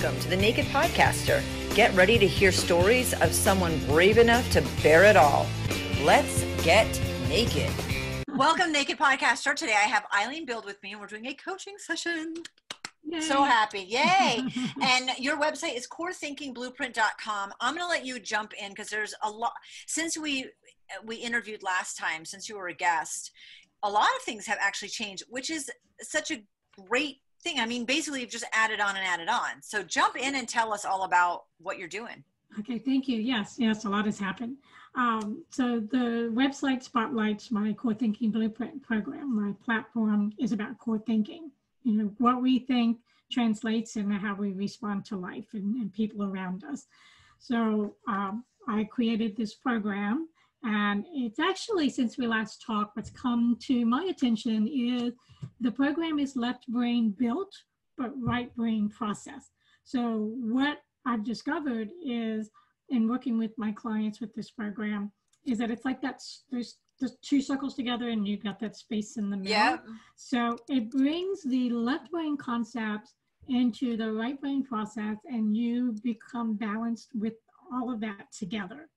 Welcome to the Naked Podcaster. Get ready to hear stories of someone brave enough to bear it all. Let's get naked. Welcome, Naked Podcaster. Today I have Eileen Bild with me, and we're doing a coaching session. Yay. So happy. Yay. and your website is corethinkingblueprint.com. I'm going to let you jump in because there's a lot since we we interviewed last time since you were a guest. A lot of things have actually changed, which is such a great thing. I mean, basically, you've just added on and added on. So jump in and tell us all about what you're doing. Okay, thank you. Yes, yes, a lot has happened. Um, so the website spotlights my core thinking blueprint program. My platform is about core thinking. You know, what we think translates into how we respond to life and, and people around us. So um, I created this program and it's actually, since we last talked, what's come to my attention is the program is left brain built, but right brain process. So what I've discovered is in working with my clients with this program is that it's like that there's there's two circles together and you've got that space in the middle. Yeah. So it brings the left brain concepts into the right brain process and you become balanced with all of that together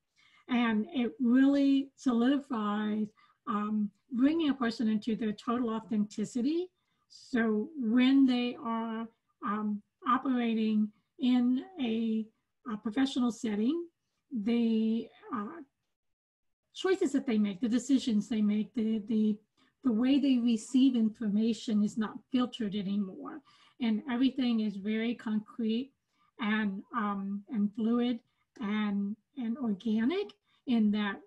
and it really solidifies um, bringing a person into their total authenticity. So when they are um, operating in a, a, professional setting, the uh, choices that they make, the decisions they make, the, the, the way they receive information is not filtered anymore. And everything is very concrete and, um, and fluid and and organic in that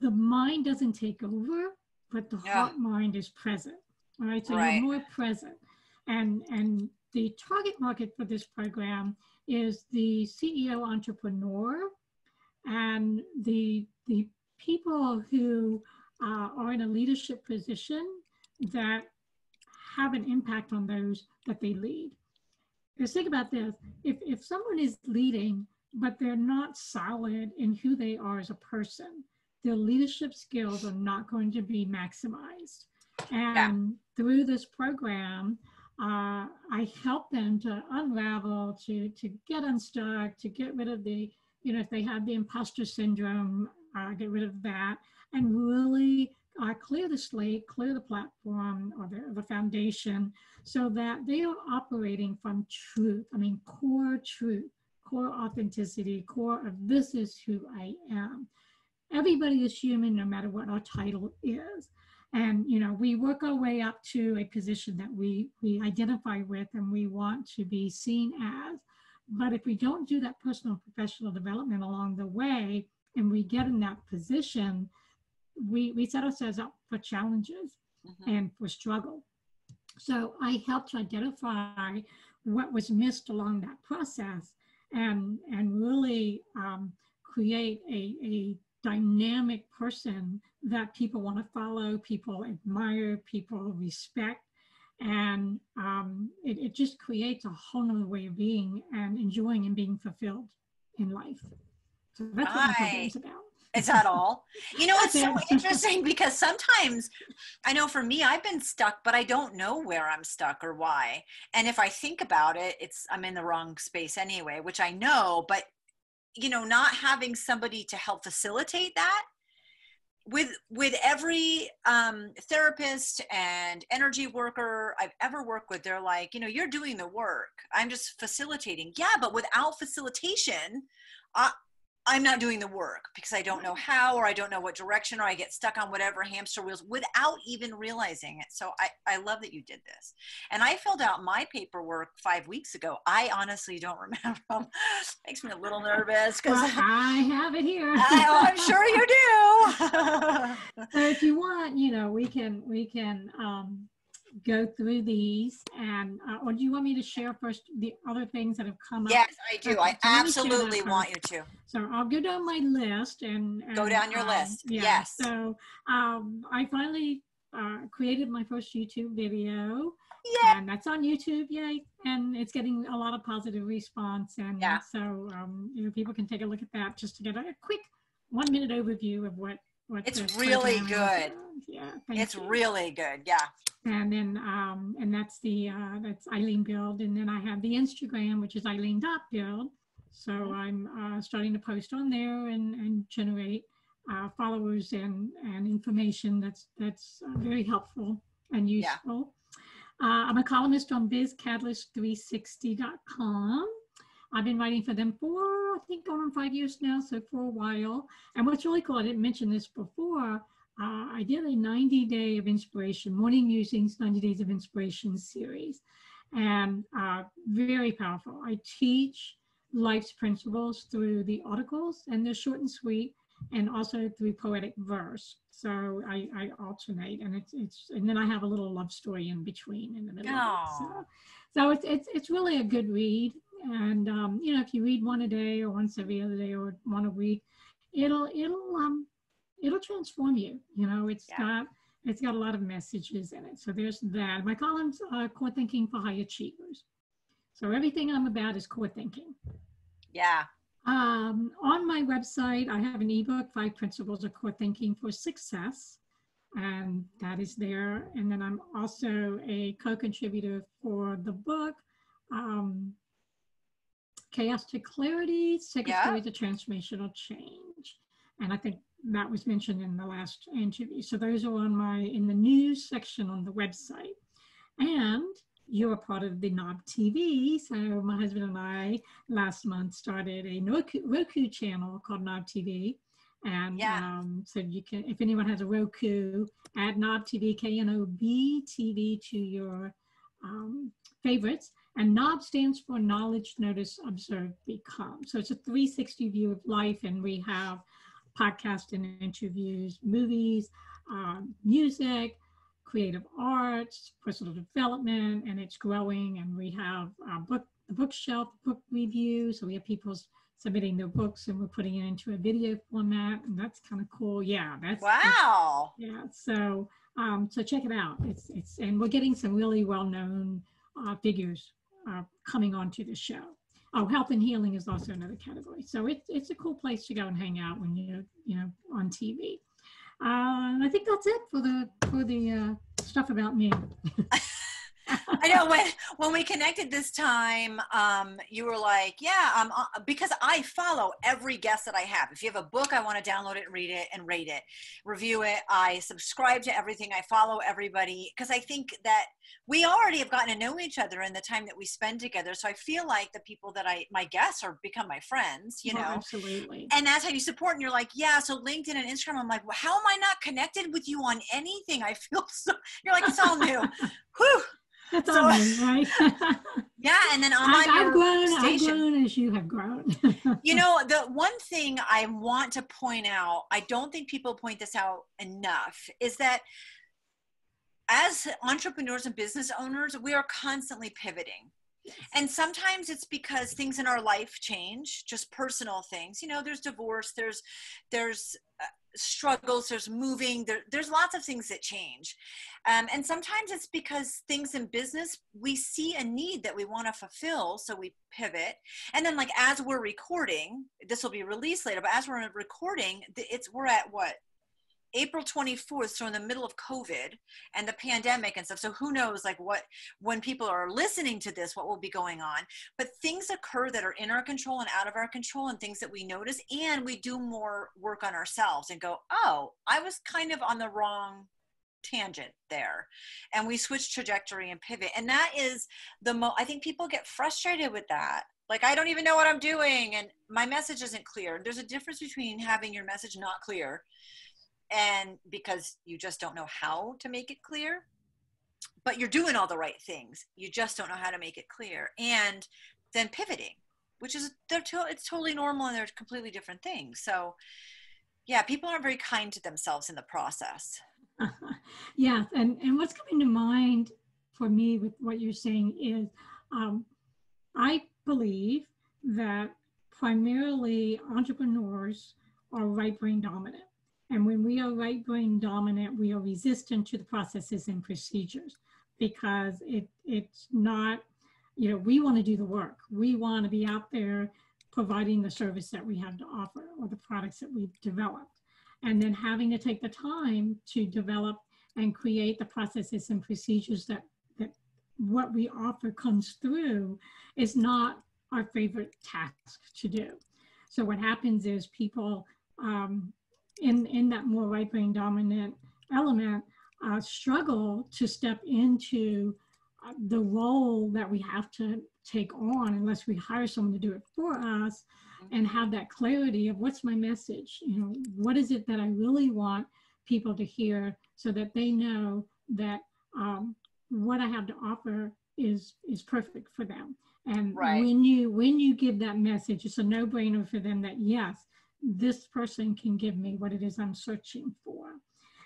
the mind doesn't take over, but the yeah. heart mind is present. All right, so right. you're more present. And and the target market for this program is the CEO entrepreneur and the the people who uh, are in a leadership position that have an impact on those that they lead. Because think about this: if if someone is leading but they're not solid in who they are as a person. Their leadership skills are not going to be maximized. And yeah. through this program, uh, I help them to unravel, to, to get unstuck, to get rid of the, you know, if they have the imposter syndrome, uh, get rid of that, and really uh, clear the slate, clear the platform or the, the foundation so that they are operating from truth, I mean, core truth core authenticity, core of this is who I am. Everybody is human no matter what our title is. And you know, we work our way up to a position that we we identify with and we want to be seen as. But if we don't do that personal professional development along the way and we get in that position, we, we set ourselves up for challenges mm-hmm. and for struggle. So I helped to identify what was missed along that process and and really um, create a, a dynamic person that people want to follow, people admire, people respect. And um, it, it just creates a whole nother way of being and enjoying and being fulfilled in life. So that's what my is about. Is that all? You know, it's so interesting because sometimes I know for me, I've been stuck, but I don't know where I'm stuck or why. And if I think about it, it's I'm in the wrong space anyway, which I know, but you know, not having somebody to help facilitate that with with every um, therapist and energy worker I've ever worked with, they're like, you know, you're doing the work. I'm just facilitating. Yeah, but without facilitation, uh, I'm not doing the work because I don't know how or I don't know what direction or I get stuck on whatever hamster wheels without even realizing it. So I, I love that you did this. And I filled out my paperwork five weeks ago. I honestly don't remember. Makes me a little nervous because well, I have it here. I, am sure you do. so if you want, you know, we can we can um, go through these and uh, or do you want me to share first the other things that have come yes, up? Yes, I do. Okay, I absolutely want you to. So I'll go down my list and, and go down your um, list. Yeah, yes. So um, I finally uh, created my first YouTube video. Yeah. And that's on YouTube, yay. And it's getting a lot of positive response. And yeah. so um, you know, people can take a look at that just to get a quick one minute overview of what what It's really good. Yeah, It's you. really good. Yeah. And then, um, and that's the, uh, that's Eileen Bild. And then I have the Instagram, which is Eileen dot Bild. So Mhm. I'm, uh, starting to post on there and, and generate, uh, followers and, and information that's, that's uh, very helpful and Yeah. useful. Uh, I'm a columnist on bizcatalyst360.com. I've been writing for them for, I think, going on five years now, so for a while. And what's really cool, I didn't mention this before, uh, I did a 90 day of inspiration, morning musings, 90 days of inspiration series, and uh, very powerful. I teach life's principles through the articles, and they're short and sweet, and also through poetic verse. So I, I alternate, and it's it's, and then I have a little love story in between in the middle. So, so it's it's it's really a good read, and um, you know if you read one a day or once every other day or one a week, it'll it'll um it'll transform you. You know, it's Yeah. got it's got a lot of messages in it. So there's that. My columns are core thinking for high achievers. So everything I'm about is core thinking. Yeah. Um, on my website, I have an ebook, Five Principles of Core Thinking for Success, and that is there. And then I'm also a co-contributor for the book, um, Chaos to Clarity, second story to Transformational Change. And I think that was mentioned in the last interview. So those are on my, in the news section on the website. And you're part of the Knob TV. So my husband and I last month started a Roku, Roku channel called Knob TV. And Yeah. um, so you can, if anyone has a Roku, add Knob TV, K-N-O-B TV to your um, favorites. And NOB stands for Knowledge, Notice, Observe, Become. So it's a 360 view of life, and we have podcasts and interviews, movies, um, music, creative arts, personal development, and it's growing. And we have uh, book the bookshelf book review. So we have people submitting their books, and we're putting it into a video format, and that's kind of cool. Yeah, that's that's- Wow. yeah, so um, so check it out. It's it's and we're getting some really well-known uh, figures uh, coming onto the show. Oh, health and healing is also another category. So it's it's a cool place to go and hang out when you you know on TV. Uh, and I think that's it for the for the uh, stuff about me. I know when when we connected this time, um, you were like, "Yeah, um, uh, because I follow every guest that I have. If you have a book, I want to download it and read it and rate it, review it. I subscribe to everything. I follow everybody because I think that we already have gotten to know each other in the time that we spend together. So I feel like the people that I my guests are become my friends. You Oh, know, absolutely. and that's how you support and you're like yeah so linkedin and instagram i'm like well, how am i not connected with you on anything i feel so you're like it's all new Whew. That's so- all right? yeah and then I've, I've grown. I've grown as you have grown. you know the one thing i want to point out i don't think people point this out enough is that as entrepreneurs and business owners we are constantly pivoting and sometimes it's because things in our life change just personal things you know there's divorce there's there's uh, struggles there's moving there, there's lots of things that change. Um, and sometimes it's because things in business we see a need that we want to fulfill so we pivot. And then like as we're recording this will be released later but as we're recording it's we're at what April 24th, so in the middle of COVID and the pandemic and stuff. So who knows, like what, when people are listening to this, what will be going on. But things occur that are in our control and out of our control, and things that we notice. And we do more work on ourselves and go, oh, I was kind of on the wrong tangent there. And we switch trajectory and pivot. And that is the mo, I think people get frustrated with that. Like, I don't even know what I'm doing, and my message isn't clear. There's a difference between having your message not clear and because you just don't know how to make it clear but you're doing all the right things. You just don't know how to make it clear. And then pivoting which is they're to, it's totally normal and they're completely different things. So yeah people aren't very kind to themselves in the process. Yeah, and, and what's coming to mind for me with what you're saying is um, I believe that primarily entrepreneurs are right brain dominant. And when we are right brain dominant, we are resistant to the processes and procedures because it, it's not, you know, we want to do the work. We want to be out there providing the service that we have to offer or the products that we've developed. and then having to take the time to develop and create the processes and procedures that, that what we offer comes through is not our favorite task to do. So what happens is people um, in, in that more right brain dominant element uh, struggle to step into uh, the role that we have to take on unless we hire someone to do it for us and have that clarity of what's my message you know what is it that i really want people to hear so that they know that um, what i have to offer is is perfect for them and right. when you when you give that message it's a no-brainer for them that yes this person can give me what it is i'm searching for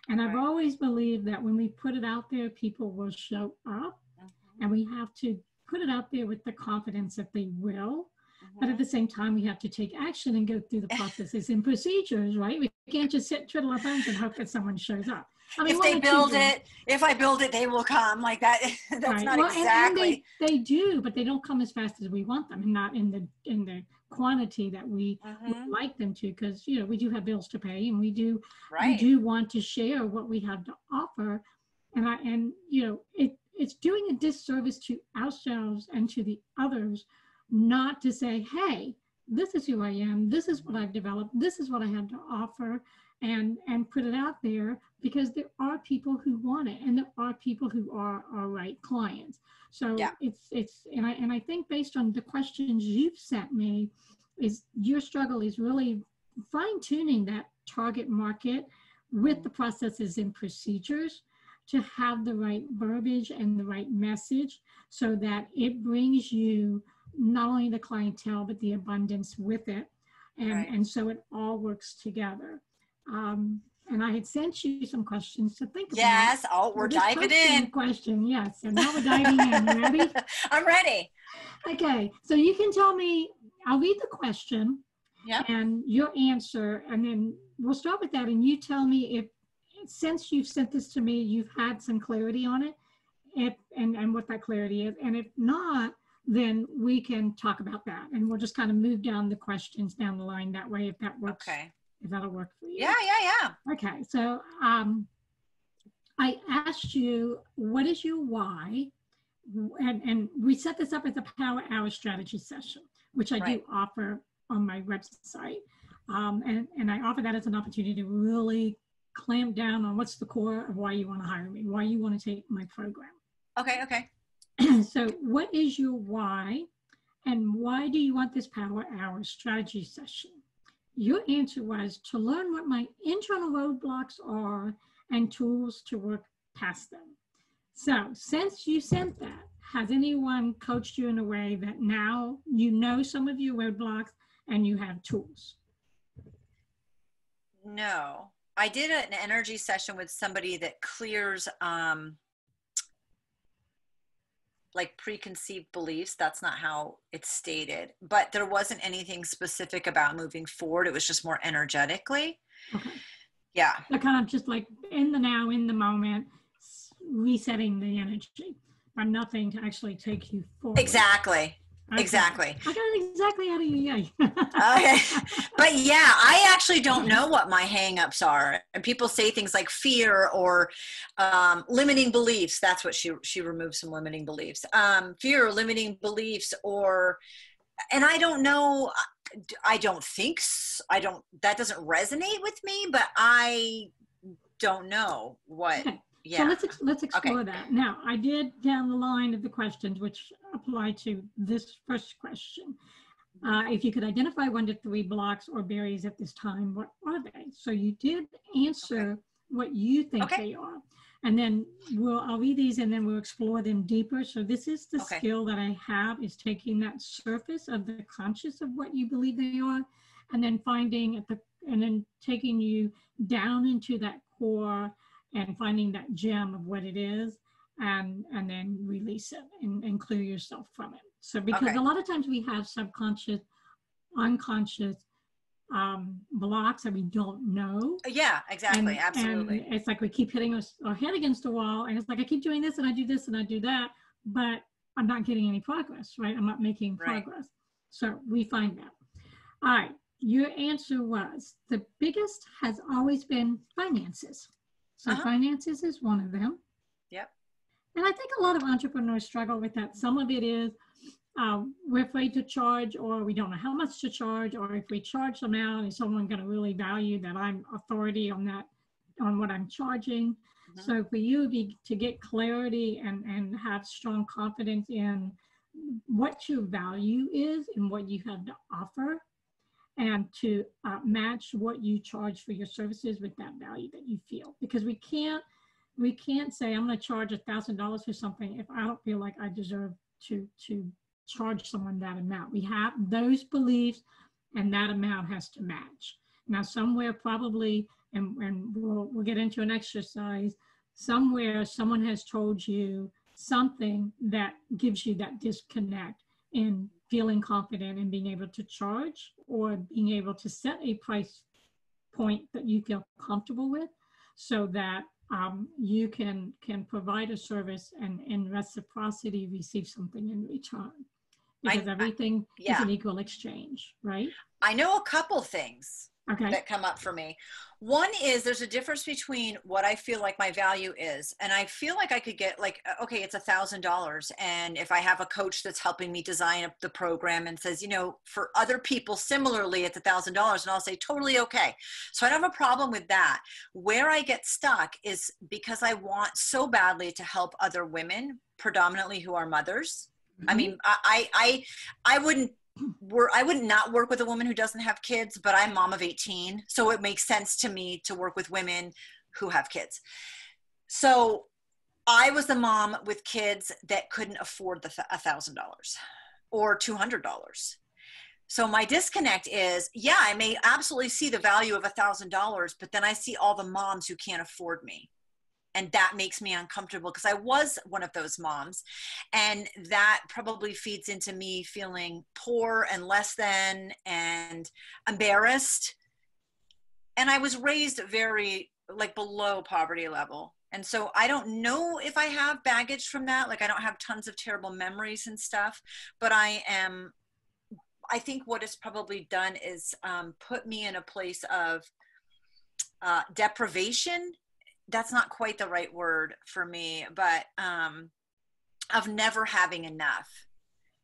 and right. i've always believed that when we put it out there people will show up mm-hmm. and we have to put it out there with the confidence that they will but at the same time, we have to take action and go through the processes and procedures, right? We can't just sit, twiddle our thumbs, and hope that someone shows up. I mean, if they build it, if I build it, they will come. Like that. That's right. not well, exactly. And, and they, they do, but they don't come as fast as we want them, and not in the in the quantity that we mm-hmm. like them to. Because you know we do have bills to pay, and we do right. we do want to share what we have to offer. And I and you know it it's doing a disservice to ourselves and to the others not to say, hey, this is who I am, this is what I've developed, this is what I have to offer, and and put it out there because there are people who want it and there are people who are our right clients. So yeah. it's it's and I and I think based on the questions you've sent me, is your struggle is really fine tuning that target market with the processes and procedures to have the right verbiage and the right message so that it brings you not only the clientele but the abundance with it and right. and so it all works together um, and I had sent you some questions to think about. Yes, oh, we're diving in. Question, yes. And now we're diving in. You ready? I'm ready. Okay, so you can tell me. I'll read the question. Yeah. And your answer, and then we'll start with that. And you tell me if, since you've sent this to me, you've had some clarity on it, if and and what that clarity is, and if not, then we can talk about that and we'll just kind of move down the questions down the line that way if that works. Okay. If that'll work for you. Yeah, yeah, yeah. Okay. So um, I asked you, what is your why? And, and we set this up as a power hour strategy session, which I right. do offer on my website. Um, and, and I offer that as an opportunity to really clamp down on what's the core of why you want to hire me, why you want to take my program. Okay, okay. so what is your why and why do you want this power hour strategy session? Your answer was to learn what my internal roadblocks are and tools to work past them. So since you sent that, has anyone coached you in a way that now you know some of your roadblocks and you have tools? No. I did an energy session with somebody that clears um, like preconceived beliefs. That's not how it's stated. But there wasn't anything specific about moving forward. It was just more energetically. Okay. Yeah. So kind of just like in the now, in the moment, resetting the energy, but nothing to actually take you forward. Exactly. Okay. Exactly. I got it exactly out of you. Okay. But yeah, I actually don't know what my hangups are. And people say things like fear or um, limiting beliefs. That's what she she removed some limiting beliefs. Um, fear or limiting beliefs or and I don't know I don't think I don't that doesn't resonate with me, but I don't know what okay. Yeah. So let's ex- let's explore okay. that. Now, I did down the line of the questions which apply to this first question. Uh, if you could identify one to three blocks or barriers at this time, what are they? So you did answer okay. what you think okay. they are. And then we'll I'll read these and then we'll explore them deeper. So this is the skill that I have is taking that surface of the conscious of what you believe they are, and then finding at the and then taking you down into that core and finding that gem of what it is and and then release it and, and clear yourself from it so because okay. a lot of times we have subconscious unconscious um, blocks that we don't know. Yeah, exactly. And, Absolutely. And it's like we keep hitting us, our head against the wall, and it's like I keep doing this and I do this and I do that, but I'm not getting any progress, right? I'm not making progress. Right. So we find that. All right. your answer was the biggest has always been finances. So Uh-huh. finances is one of them. Yep. And I think a lot of entrepreneurs struggle with that. Some of it is um, we're afraid to charge, or we don't know how much to charge, or if we charge them out, is someone going to really value that I'm authority on that, on what I'm charging? Mhm. So for you be, to get clarity and, and have strong confidence in what your value is and what you have to offer, and to uh, match what you charge for your services with that value that you feel, because we can't we can't say I'm going to charge a thousand dollars for something if I don't feel like I deserve to to charge someone that amount. We have those beliefs, and that amount has to match. Now, somewhere probably, and, and we'll we'll get into an exercise. Somewhere, someone has told you something that gives you that disconnect in feeling confident and being able to charge or being able to set a price point that you feel comfortable with so that um, you can can provide a service and in reciprocity receive something in return. Because I- everything is yeah. an equal exchange right? I know a couple things okay that come up for me. One is there's a difference between what I feel like my value is, and I feel like I could get like, uh, okay, it's a thousand dollars, and if I have a coach that's helping me design up the program and says, you know, for other people similarly, it's a thousand dollars, and I'll say totally okay. So I don't have a problem with that. Where I get stuck is because I want so badly to help other women, predominantly who are mothers. I Mhm. mean, I, I, I, I wouldn't I would not work with a woman who doesn't have kids, but I'm mom of 18, so it makes sense to me to work with women who have kids. So I was the mom with kids that couldn't afford the a thousand dollars or two hundred dollars. So my disconnect is, yeah, I may absolutely see the value of a thousand dollars, but then I see all the moms who can't afford me and that makes me uncomfortable because I was one of those moms. And that probably feeds into me feeling poor and less than and embarrassed. And I was raised very like below poverty level. And so I don't know if I have baggage from that. Like I don't have tons of terrible memories and stuff, but I am, I think what it's probably done is um, put me in a place of uh, deprivation that's not quite the right word for me, but um, of never having enough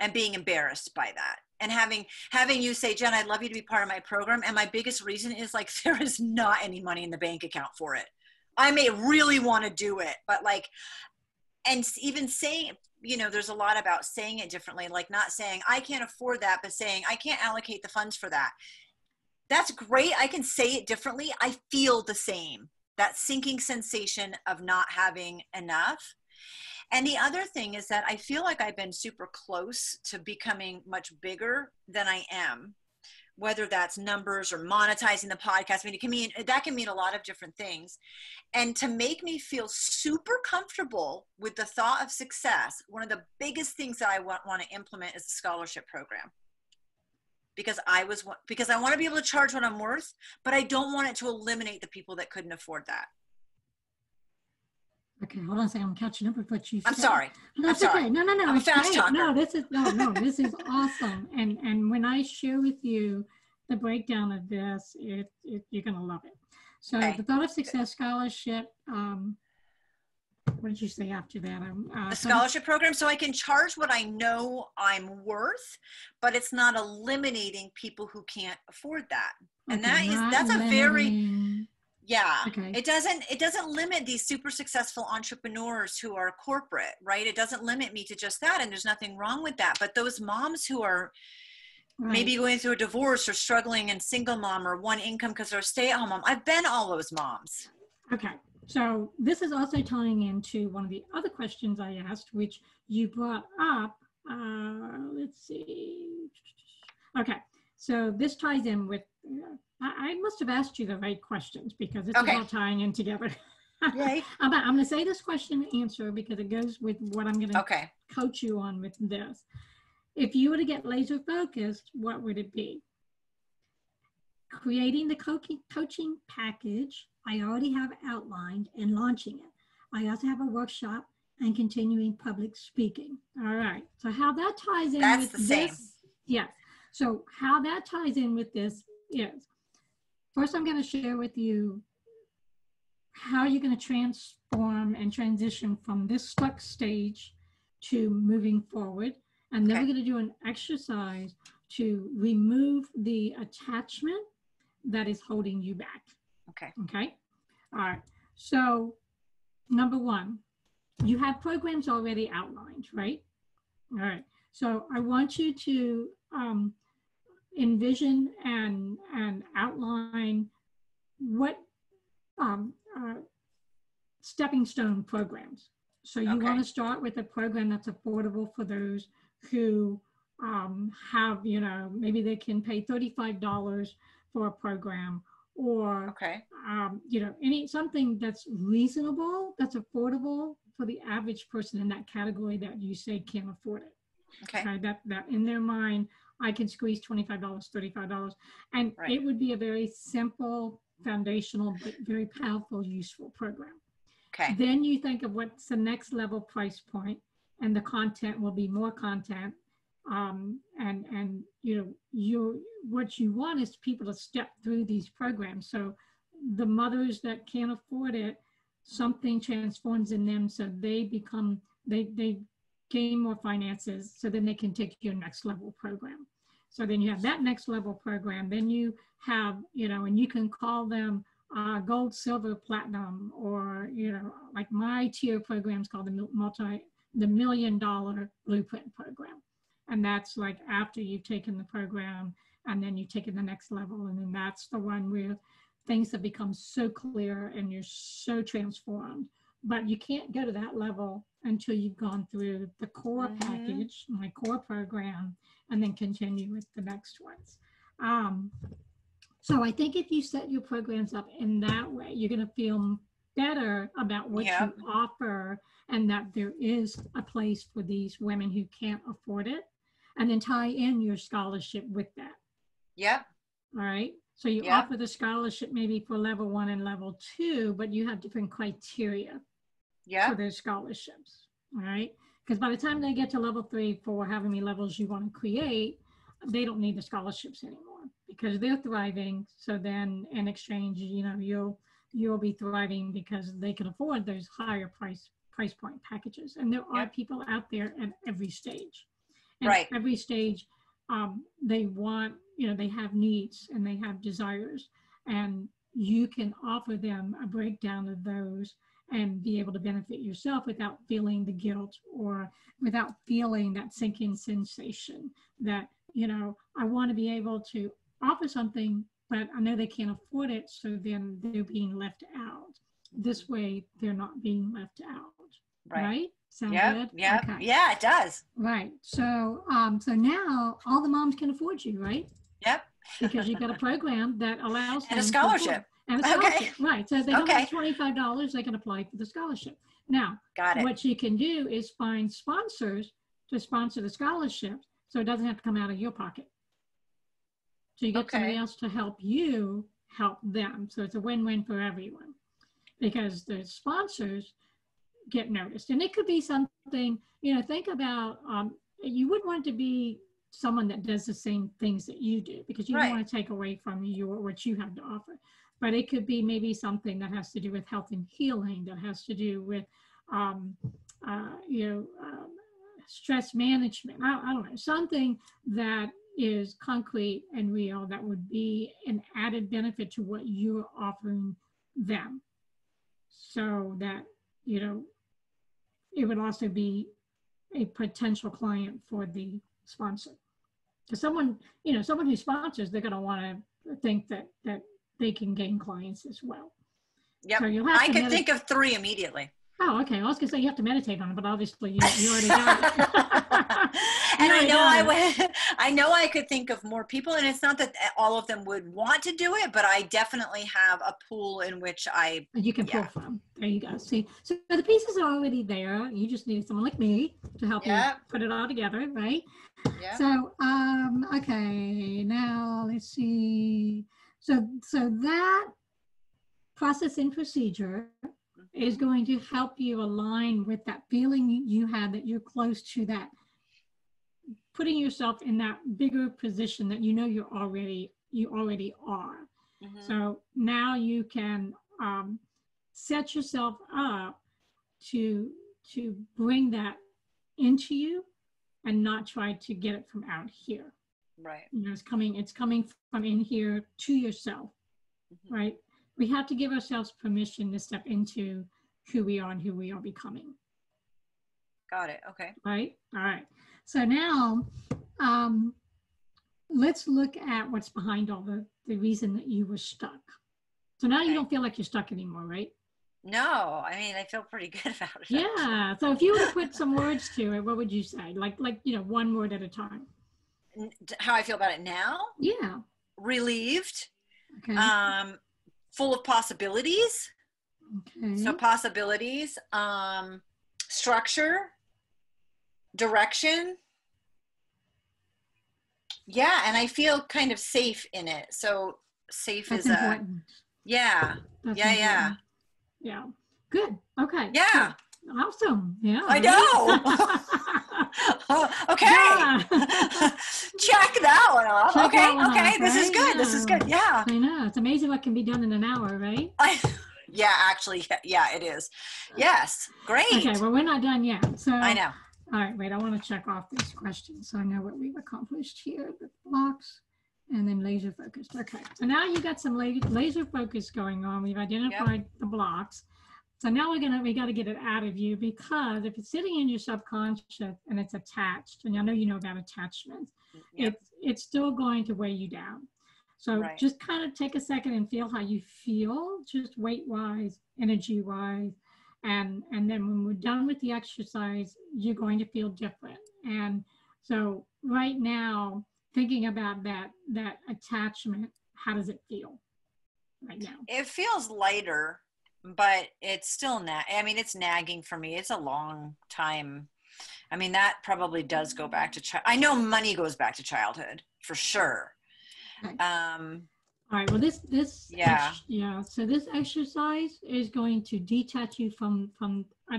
and being embarrassed by that. And having having you say, Jen, I'd love you to be part of my program. And my biggest reason is like there is not any money in the bank account for it. I may really want to do it, but like, and even saying, you know, there's a lot about saying it differently, like not saying I can't afford that, but saying I can't allocate the funds for that. That's great. I can say it differently. I feel the same that sinking sensation of not having enough. And the other thing is that I feel like I've been super close to becoming much bigger than I am, whether that's numbers or monetizing the podcast. I mean, it can mean that can mean a lot of different things. And to make me feel super comfortable with the thought of success, one of the biggest things that I want, want to implement is a scholarship program because I was because I want to be able to charge what I'm worth, but I don't want it to eliminate the people that couldn't afford that. Okay, hold on a second. I'm catching up with what you I'm said. sorry. No, That's sorry. okay. No, no, no. I'm it's fast great. No, this is no, no. This is awesome. And and when I share with you the breakdown of this, it, it you're gonna love it. So Okay. the Thought of Success Scholarship. Um, what did you say after that? Um, uh, The scholarship program, so I can charge what I know I'm worth, but it's not eliminating people who can't afford that. And that is that's a very yeah. Okay. It doesn't it doesn't limit these super successful entrepreneurs who are corporate, right? It doesn't limit me to just that, and there's nothing wrong with that. But those moms who are right. maybe going through a divorce or struggling and single mom or one income because they're a stay-at-home mom. I've been all those moms. Okay, so this is also tying into one of the other questions I asked, which you brought up. Uh, let's see. Okay, so this ties in with. Uh, I, I must have asked you the right questions because it's Okay. all tying in together. Yay. I'm, I'm going to say this question and answer because it goes with what I'm going to Okay. coach you on with this. If you were to get laser focused, what would it be? Creating the coaching, coaching package I already have outlined and launching it. I also have a workshop and continuing public speaking. All right. So how that ties in That's with this? Yeah. So how that ties in with this is first, I'm going to share with you how you're going to transform and transition from this stuck stage to moving forward. And then Okay. we're going to do an exercise to remove the attachment that is holding you back. Okay. Okay. All right. So, number one, you have programs already outlined, right? All right. So, I want you to um, envision and and outline what um, uh, stepping stone programs. So, you Okay. want to start with a program that's affordable for those who um, have, you know, maybe they can pay $35 for a program or Okay. um, you know, any something that's reasonable, that's affordable for the average person in that category that you say can't afford it. Okay. Okay, that that in their mind, I can squeeze twenty five dollars, thirty five dollars, and Right. it would be a very simple, foundational, but very powerful, useful program. Okay. Then you think of what's the next level price point, and the content will be more content. Um, and and you know you what you want is people to step through these programs. So the mothers that can't afford it, something transforms in them, so they become they they gain more finances, so then they can take your next level program. So then you have that next level program. Then you have you know, and you can call them uh, gold, silver, platinum, or you know, like my tier programs called the multi, the million dollar blueprint program, and that's like after you've taken the program and then you take taken the next level, and then that's the one where things have become so clear and you're so transformed. But you can't go to that level until you've gone through the core Mhm. package, my core program, and then continue with the next ones. Um, so I think if you set your programs up in that way, you're going to feel better about what Yeah. you offer and that there is a place for these women who can't afford it. And then tie in your scholarship with that. Yep. All right. So you offer the scholarship maybe for level one and level two, but you have different criteria for those scholarships. All right. Because by the time they get to level three, four, however many levels you want to create, they don't need the scholarships anymore because they're thriving. So then in exchange, you know, you'll you'll be thriving because they can afford those higher price price point packages. And there are people out there at every stage. And Right. Every stage, um, they want, you know, they have needs and they have desires. And you can offer them a breakdown of those and be able to benefit yourself without feeling the guilt or without feeling that sinking sensation that, you know, I want to be able to offer something, but I know they can't afford it. So then they're being left out. This way, they're not being left out. Right? Right. Sound Yep. good? Yep. Okay. Yeah, it does. Right. So, um, so now all the moms can afford you, right? Yep. Because you've got a program that allows And a scholarship. And a Okay. right? So they don't Okay. have twenty-five dollars, they can apply for the scholarship. Now, Got it. what you can do is find sponsors to sponsor the scholarship, so it doesn't have to come out of your pocket. So you get somebody else to help you help them. So it's a win-win for everyone because the sponsors get noticed, and it could be something. You know, think about um, you wouldn't want to be someone that does the same things that you do because you Right. don't want to take away from your what you have to offer. But it could be maybe something that has to do with health and healing, that has to do with um, uh, you know, um, stress management. I, I don't know, something that is concrete and real that would be an added benefit to what you're offering them. So that, you know, it would also be a potential client for the sponsor. Because someone, you know, someone who sponsors, they're going to want to think that that they can gain clients as well. Yep. So I to could think of three immediately. Oh, okay. I was gonna say you have to meditate on it, but obviously you, you already got it. and I know I would, I know I could think of more people, and it's not that all of them would want to do it, but I definitely have a pool in which I. You can pull Yeah. from. There you go. See, so the pieces are already there. You just need someone like me to help Yeah. you put it all together, right? yeah, So, um, okay. Now let's see. So, so that process and procedure is going to help you align with that feeling you have that you're close to that putting yourself in that bigger position that you know you're already you already are. Mhm. So now you can um, set yourself up to to bring that into you and not try to get it from out here. Right. You know, it's coming it's coming from in here to yourself, Mhm. right? We have to give ourselves permission to step into who we are and who we are becoming, Got it. Okay. right? All right. So now um, let's look at what's behind all the the reason that you were stuck. So now you don't feel like you're stuck anymore, right? No, I mean, I feel pretty good about it. Yeah. So if you were to put some words to it, what would you say? Like like you know, one word at a time. How I feel about it now? Yeah. Relieved. Okay. Um, full of possibilities. okay. So possibilities. Um, structure. Direction. Yeah, and I feel kind of safe in it. So safe That's is a important. yeah, That's yeah, yeah. important. Yeah. Good. Okay. yeah. Awesome. Yeah. I right? okay. Yeah. Check that one off. Check okay, one okay. off, this is right? good. This is good. Yeah. I know. It's amazing what can be done in an hour, right? I, yeah, actually, yeah, yeah, it is. Yes. Great. Okay. Well, we're not done yet. So I know. All right, wait, I want to check off these questions so I know what we've accomplished here. The blocks and then laser focused. Okay, so now you got some la- laser focus going on. We've identified the blocks. So now we're gonna we got to get it out of you because if it's sitting in your subconscious and it's attached, and I know you know about attachments, Yep. it's it's still going to weigh you down. So Right. just kind of take a second and feel how you feel, just weight wise, energy wise, and and then when we're done with the exercise, you're going to feel different. And so right now, thinking about that that attachment, how does it feel right now? It feels lighter, but it's still nag. I mean, it's nagging for me. It's a long time. I mean, that probably does go back to child. I know money goes back to childhood for sure. Okay. Um, All right. Well, this this Yeah. ex- yeah. So this exercise is going to detach you from from uh,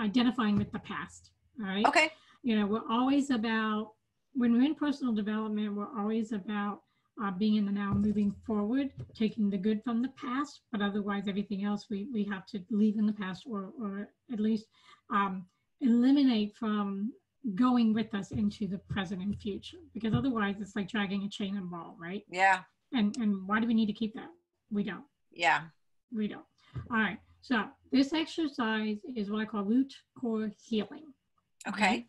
identifying with the past. All right. okay. you know we're always about when we're in personal development we're always about uh, being in the now moving forward taking the good from the past but otherwise everything else we, we have to leave in the past or, or at least um, eliminate from going with us into the present and future. Because otherwise it's like dragging a chain and ball right? Yeah. and and why do we need to keep that? We don't. Yeah. we don't. All right. So this exercise is what i call root core healing. Okay.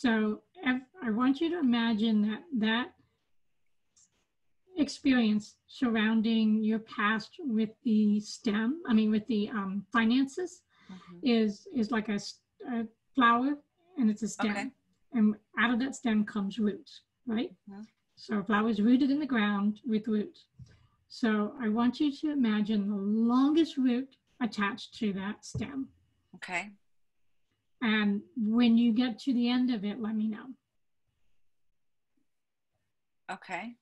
So I want you to imagine that that experience surrounding your past with the stem, I mean with the um, finances, Mhm. is is like a flower and it's a stem, Okay. and out of that stem comes roots, right? Mhm. So a flower is rooted in the ground with roots. So I want you to imagine the longest root attached to that stem. Okay. And when you get to the end of it, let me know. Okay.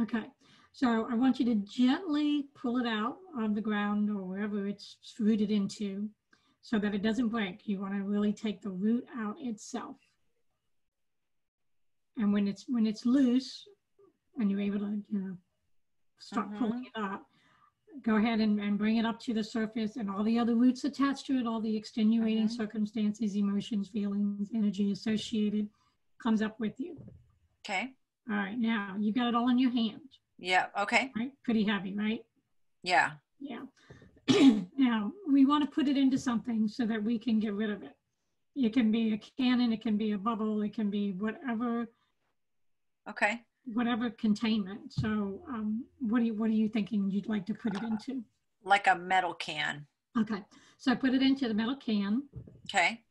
Okay. So I want you to gently pull it out of the ground or wherever it's rooted into so that it doesn't break. You want to really take the root out itself. And when it's when it's loose and you're able to, you know, start pulling mm-hmm. it up, go ahead and, and bring it up to the surface and all the other roots attached to it, all the extenuating Mhm. circumstances, emotions, feelings, energy associated comes up with you. Okay. All right, now you've got it all in your hand, Yeah. Okay. right? Pretty heavy, right? Yeah. Yeah. now we want to put it into something so that we can get rid of it. It can be a cannon, it can be a bubble, it can be whatever, Okay. Whatever containment. So, um, what are you what are you thinking you'd like to put it into? Like a metal can. Okay, so put it into the metal can, Okay.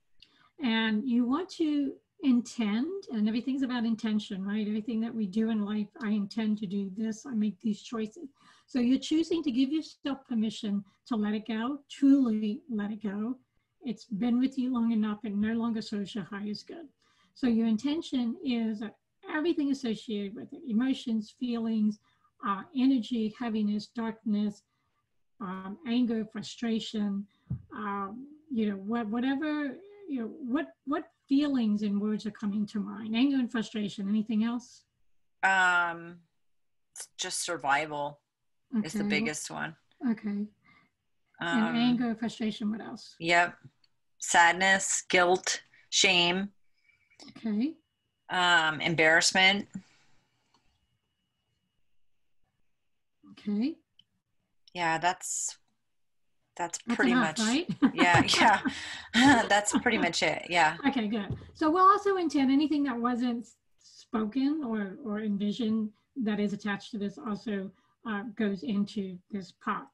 and you want to intend, and everything's about intention, right? Everything that we do in life, I intend to do this, I make these choices. So you're choosing to give yourself permission to let it go, truly let it go. It's been with you long enough, it no longer serves your highest good. So your intention is that everything associated with it emotions, feelings, uh, energy, heaviness, darkness, um, anger, frustration, um, you know, what, whatever, you know, what, what feelings and words are coming to mind? Anger and frustration. Anything else? Um, just survival is the biggest one. Okay. Um, And anger, frustration, what else? Yep. Sadness, guilt, shame, Okay. Um, embarrassment. Okay. Yeah, that's that's That's pretty enough, much. right? Yeah, yeah. that's pretty much it. Yeah. Okay, good. So we'll also intend anything that wasn't spoken or, or envisioned that is attached to this also uh, goes into this pot.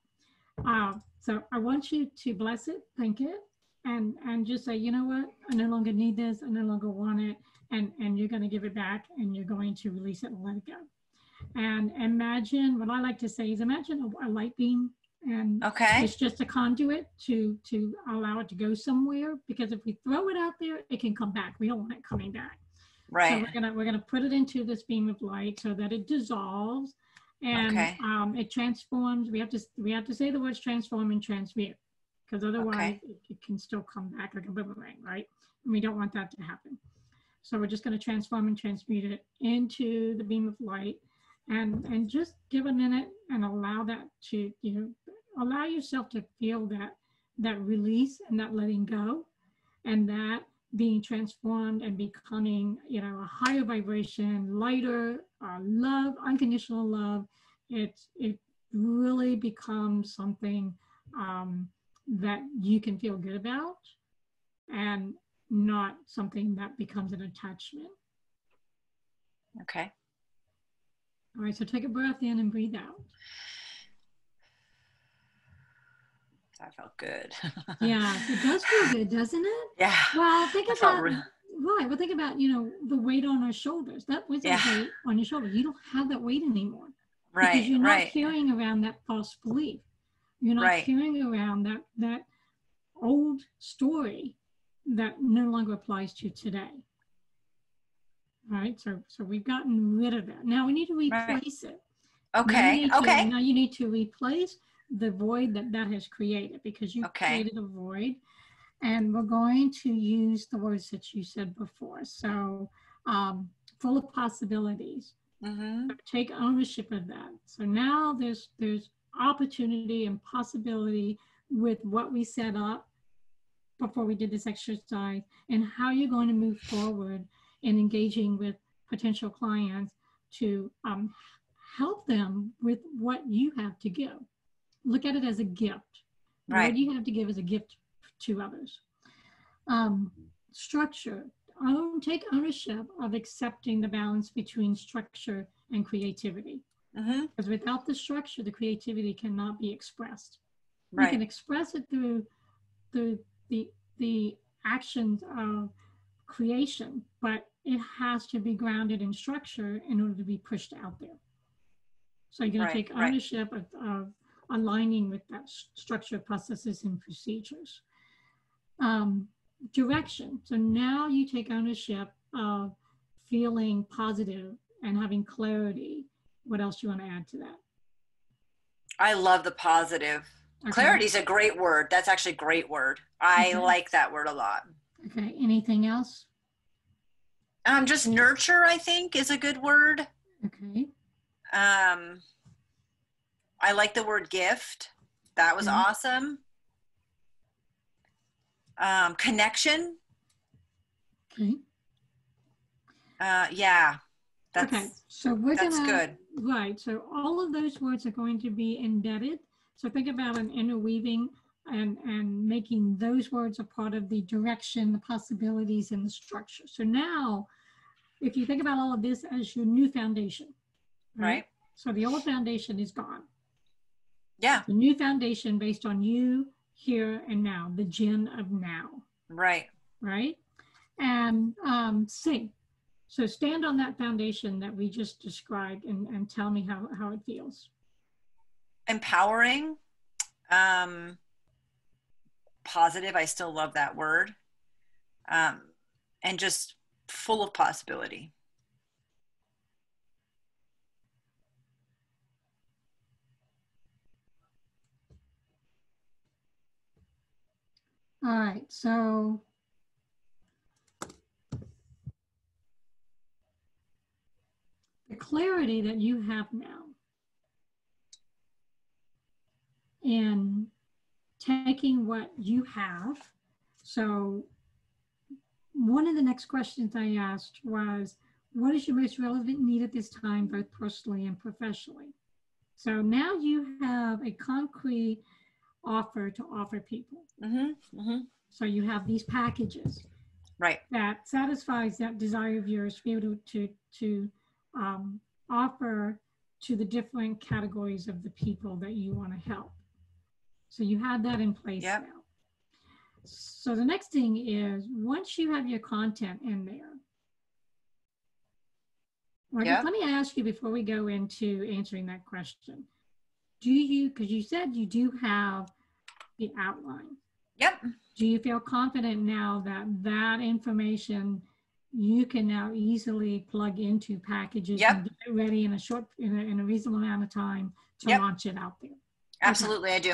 Uh, so I want you to bless it, thank it, and and just say, you know what, I no longer need this, I no longer want it, and and you're going to give it back, and you're going to release it and let it go. And imagine what I like to say is imagine a, a light beam, and Okay. it's just a conduit to to allow it to go somewhere because if we throw it out there it can come back we don't want it coming back Right. so we're gonna we're gonna put it into this beam of light so that it dissolves and Okay. um, it transforms we have to we have to say the words transform and transmute because otherwise it, it can still come back like a boomerang right and we don't want that to happen so we're just going to transform and transmute it into the beam of light and and just give a minute and allow that to you know allow yourself to feel that that release and that letting go and that being transformed and becoming you know a higher vibration lighter uh, love unconditional love. It it really becomes something um, that you can feel good about and not something that becomes an attachment Okay. all right so take a breath in and breathe out That felt good. yeah it does feel good doesn't it Yeah. well think felt about re- right well think about you know the weight on our shoulders that was Yeah. weight on your shoulders you don't have that weight anymore Right. because you're not Right. carrying around that false belief you're not Right. carrying around that that old story that no longer applies to today right so so we've gotten rid of that now we need to Right. replace it Now Okay. to- Okay. now you need to replace the void that that has created because you Okay. created a void and we're going to use the words that you said before so um, full of possibilities Mm-hmm. take ownership of that. So now there's there's opportunity and possibility with what we set up before we did this exercise and how you're going to move forward in engaging with potential clients to um, help them with what you have to give. Look at it as a gift. Right. What you have to give is a gift to others. Um, structure. Own, take ownership of accepting the balance between structure and creativity. Mm-hmm. Because without the structure, the creativity cannot be expressed. You can express it through through the the actions of creation, but it has to be grounded in structure in order to be pushed out there. So you're going Right, to take right. ownership of, of aligning with that structure, processes, and procedures. Um, direction. So now you take ownership of feeling positive and having clarity. What else do you want to add to that? I love the positive. Okay. Clarity is a great word. That's actually a great word. I like that word a lot. Okay. Anything else? Um, just nurture, I think, is a good word. Okay. Um, I like the word gift. That was Mhm. awesome. Um, connection. Okay. Uh, yeah, that's okay. So we're that's gonna good. right. So all of those words are going to be embedded. So think about an interweaving and and making those words a part of the direction, the possibilities, and the structure. So now, if you think about all of this as your new foundation, right. So the old foundation is gone. Yeah, The new foundation based on you, here, and now, the gin of now. right. right? And um, sing. So stand on that foundation that we just described and, and tell me how, how it feels. Empowering. Um, positive. I still love that word. Um, and just full of possibility. All right, so the clarity that you have now in taking what you have. So one of the next questions I asked was, what is your most relevant need at this time, both personally and professionally? So now you have a concrete offer to offer people. Mm-hmm. Mm-hmm. So you have these packages Right. that satisfies that desire of yours to be able to, to, to um, offer to the different categories of the people that you want to help. So you have that in place Yep. now. So the next thing is once you have your content in there, guess Yep. let me ask you before we go into answering that question. Do you, because you said you do have the outline, Yep. do you feel confident now that that information you can now easily plug into packages Yep. and get it ready in a short, in a, in a reasonable amount of time to Yep. launch it out there? Absolutely, I do.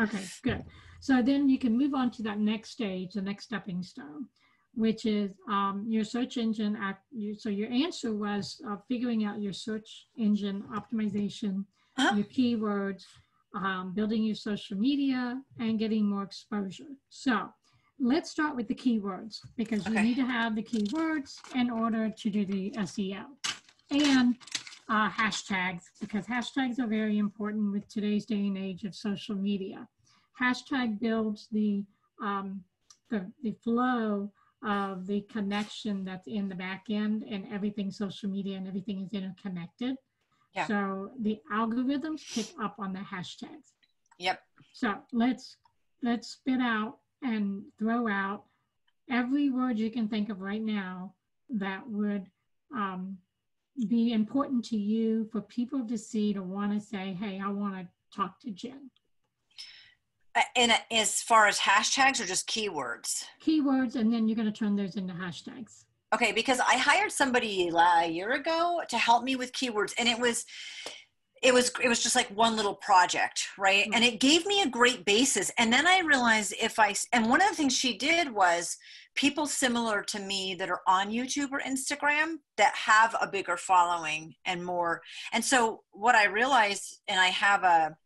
Okay, good. So then you can move on to that next stage, the next stepping stone, which is um, your search engine. Act, you, so your answer was uh, figuring out your search engine optimization, Uh-huh. your keywords, um, building your social media, and getting more exposure. So let's start with the keywords because you need to have the keywords in order to do the SEO and uh, hashtags because hashtags are very important with today's day and age of social media. Hashtag builds the um, the, the flow of the connection that's in the back end and everything social media and everything is interconnected. Yeah. So the algorithms pick up on the hashtags. Yep. So let's let's spit out and throw out every word you can think of right now that would um, be important to you for people to see to want to say, "Hey, I want to talk to Jen." Uh, And as far as hashtags or just keywords? Keywords, and then you're going to turn those into hashtags. Okay, because I hired somebody a year ago to help me with keywords, and it was, it was, it was just like one little project, right? Mm. And it gave me a great basis. And then I realized if i and one of the things she did was people similar to me that are on YouTube or Instagram that have a bigger following and more. And so what I realized, and I have a,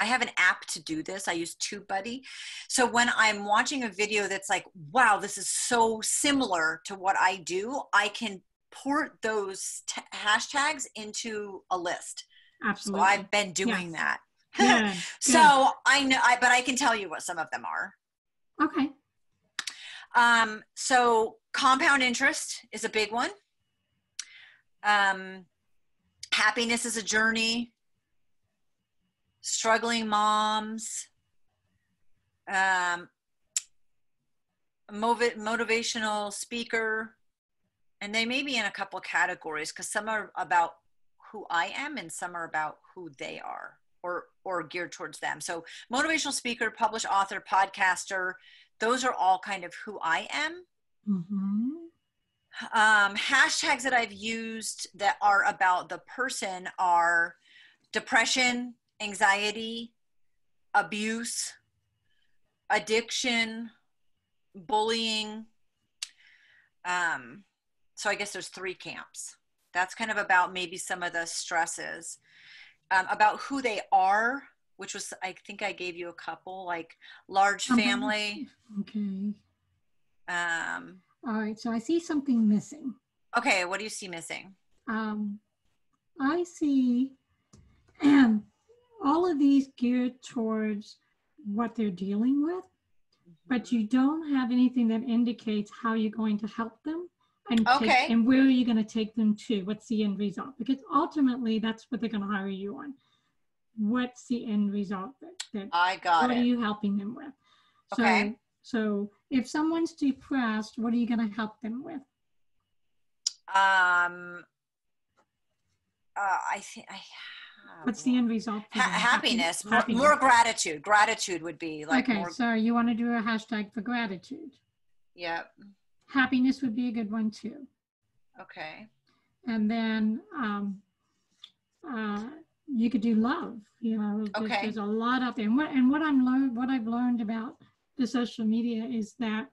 I have an app to do this. I use TubeBuddy. So when I'm watching a video that's like, wow, this is so similar to what I do, I can port those t- hashtags into a list. So Absolutely. I've been doing that. Good, so I know, I, but I can tell you what some of them are. okay. Um, so compound interest is a big one. Um, happiness is a journey. Struggling moms. Um, motiv- motivational speaker, and they may be in a couple categories because some are about who I am and some are about who they are or or geared towards them. So motivational speaker, published author, podcaster, those are all kind of who I am. hmm Um, hashtags that I've used that are about the person are depression, anxiety, abuse, addiction, bullying. Um, so I guess there's three camps. That's kind of about maybe some of the stresses, um, about who they are, which was I think I gave you a couple like large Uh-huh. family. Okay. Um, All right. So I see something missing. okay, what do you see missing? um, I see and all of these geared towards what they're dealing with, but you don't have anything that indicates how you're going to help them and take- Okay. and where are you're going to take them to. What's the end result? Because ultimately, that's what they're going to hire you on. What's the end result that, that I got what are you helping them with? So, Okay. so if someone's depressed, what are you going to help them with? Um, uh, I think I. What's the end result? Ha- them? happiness, more, Happiness. more gratitude. Gratitude would be like okay, more. so you want to do a hashtag for gratitude. Yep. Happiness would be a good one too. Okay. And then um, uh, you could do love. You know, there's, Okay. there's a lot out there. And what and what I'm learned, what I've learned about the social media is that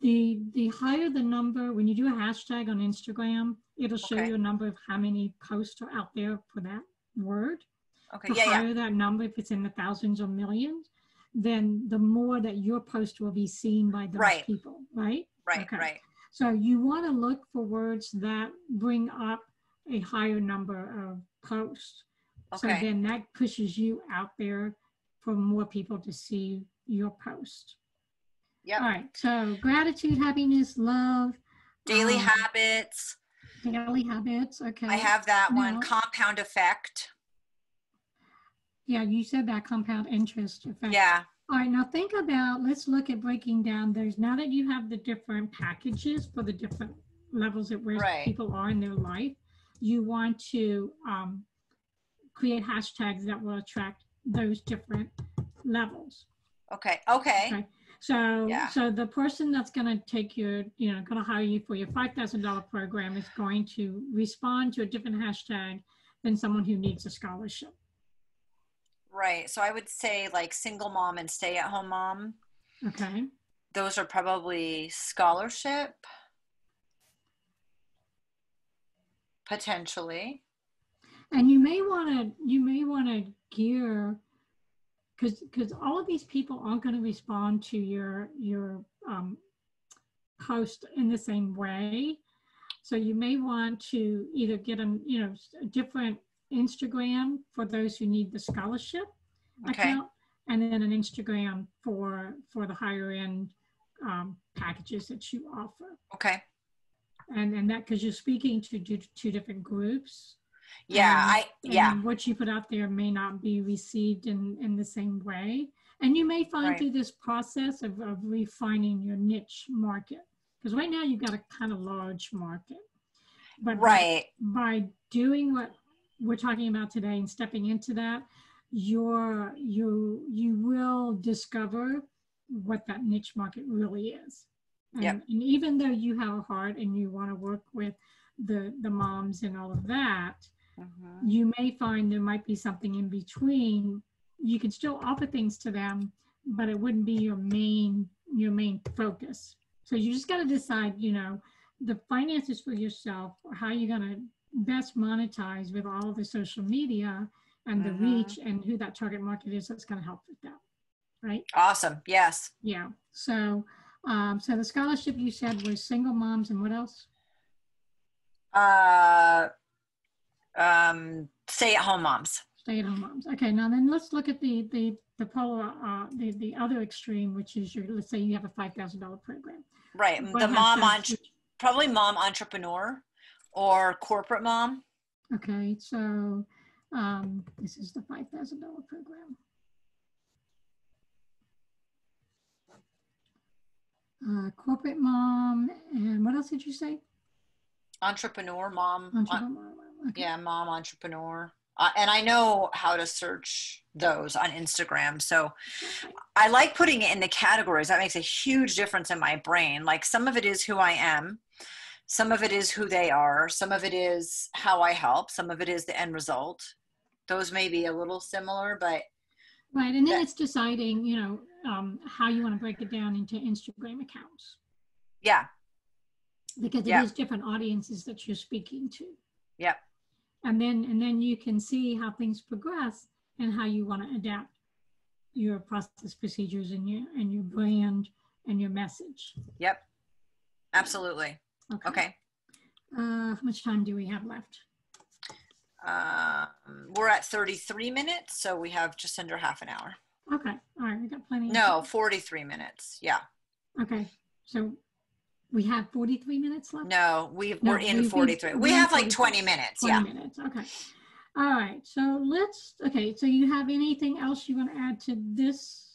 the the higher the number, when you do a hashtag on Instagram, it'll show Okay. you a number of how many posts are out there for that word. Okay. the Yeah. Yeah. higher that number, if it's in the thousands or millions, then the more that your post will be seen by those Right. people, right? Right. Okay. Right. So you want to look for words that bring up a higher number of posts. Okay. So then that pushes you out there for more people to see your post. Yep. All right. So gratitude, happiness, love, Daily um, habits. daily habits. Okay. I have that one. Compound effect. Yeah, you said that compound interest effect. Yeah. All right, now think about, let's look at breaking down those. Now that you have the different packages for the different levels at where Right. people are in their life, you want to um, create hashtags that will attract those different levels. Okay. Okay. Okay. So, Yeah. so the person that's going to take your, you know, going to hire you for your five thousand dollar program is going to respond to a different hashtag than someone who needs a scholarship. Right. So I would say like single mom and stay at home mom. Okay. Those are probably scholarship. Potentially. And you may want to you may want to gear because because all of these people aren't going to respond to your your um, post in the same way. So you may want to either get them you know a different Instagram for those who need the scholarship Okay. account, and then an Instagram for for the higher end um, packages that you offer. Okay. And and that because you're speaking to two, two different groups. Yeah. Um, I yeah. and what you put out there may not be received in, in the same way. And you may find Right. through this process of, of refining your niche market. Because right now you've got a kind of large market. But by- Right. by doing what we're talking about today and stepping into that, you're you you will discover what that niche market really is. And, Yep. and even though you have a heart and you want to work with the the moms and all of that, Mhm. you may find there might be something in between. You can still offer things to them, but it wouldn't be your main your main focus. So you just got to decide, you know, the finances for yourself, or how you're going to best monetize with all the social media and the Mhm. reach and who that target market is that's going to help with that. Right? Awesome. Yes. Yeah. So um, so the scholarship you said was single moms and what else? Uh um stay at home moms. stay-at-home moms. Okay, now then let's look at the the the polar uh, the the other extreme, which is your let's say you have a five thousand dollar program. Right. What the mom on probably mom entrepreneur or corporate mom. Okay, so um, this is the five thousand dollar program. Uh, corporate mom, and what else did you say? Entrepreneur mom. Entrepreneur on- mom. Okay. yeah, mom entrepreneur. Uh, and I know how to search those on Instagram. So I like putting it in the categories. That makes a huge difference in my brain. Like some of it is who I am, some of it is who they are, some of it is how I help, some of it is the end result. Those may be a little similar, but Right, and then That- it's deciding, you know, um, how you want to break it down into Instagram accounts yeah, because it is Yeah. different audiences that you're speaking to. Yep. And then and then you can see how things progress and how you want to adapt your process procedures and your and your brand and your message. yep, absolutely. Okay. Uh, how much time do we have left? Um, we're at 33 minutes, so we have just under half an hour. Okay. All right. We got plenty. No, time. 43 minutes. Yeah. Okay. So we have 43 minutes left. No, we No, we're in we've been- 43. We have like 20 minutes. 20 Yeah. minutes. Okay. All right. So let's. Okay. So you have anything else you want to add to this?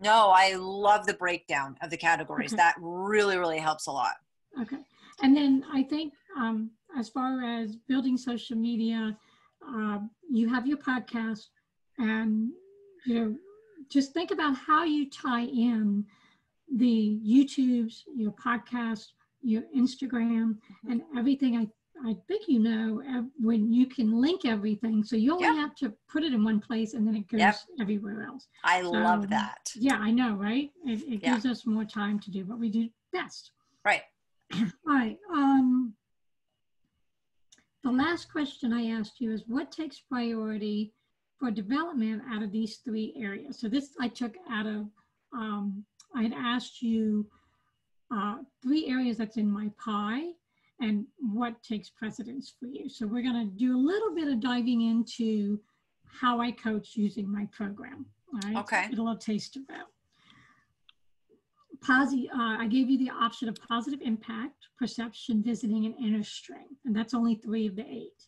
No, I love the breakdown of the categories. Okay. That really, really helps a lot. Okay. And then I think um, as far as building social media, uh, you have your podcast, and you know, just think about how you tie in the YouTubes, your podcast, your Instagram, and everything. I I think you know when you can link everything, so you only Yep. have to put it in one place, and then it goes Yep. everywhere else. I love Um, that. Yeah, I know, right? It, it Yeah. gives us more time to do what we do best. Right. All right. Um, the last question I asked you is what takes priority for development out of these three areas. So this I took out of, um, I had asked you uh, three areas that's in my pie and what takes precedence for you. So we're going to do a little bit of diving into how I coach using my program. All right. Okay. Get a little taste of that. Posi- uh, I gave you the option of positive impact, perception, visiting, and inner strength. And that's only three of the eight.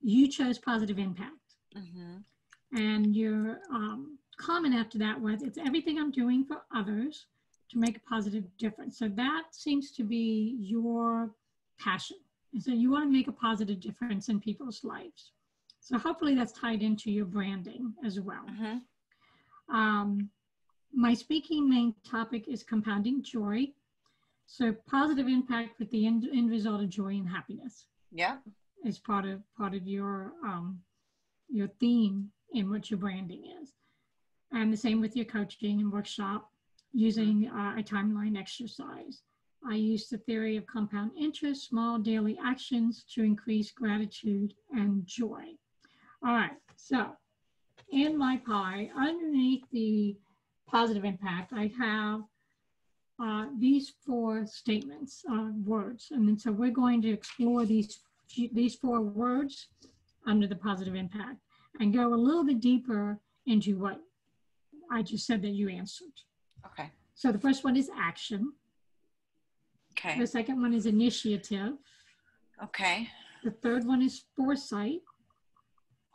You chose positive impact. Mm-hmm. And your um, comment after that was it's everything I'm doing for others to make a positive difference. So that seems to be your passion. And so you want to make a positive difference in people's lives. So hopefully that's tied into your branding as well. Mm-hmm. Um, my speaking main topic is compounding joy. So positive impact with the end, end result of joy and happiness Yeah. is part of part of your um, your theme in what your branding is. And the same with your coaching and workshop using uh, a timeline exercise. I use the theory of compound interest, small daily actions to increase gratitude and joy. All right, so in my pie, underneath the positive impact, I have uh, these four statements, uh, words. And then so we're going to explore these, these four words under the positive impact and go a little bit deeper into what I just said that you answered. Okay. So the first one is action. Okay. The second one is initiative. Okay. The third one is foresight.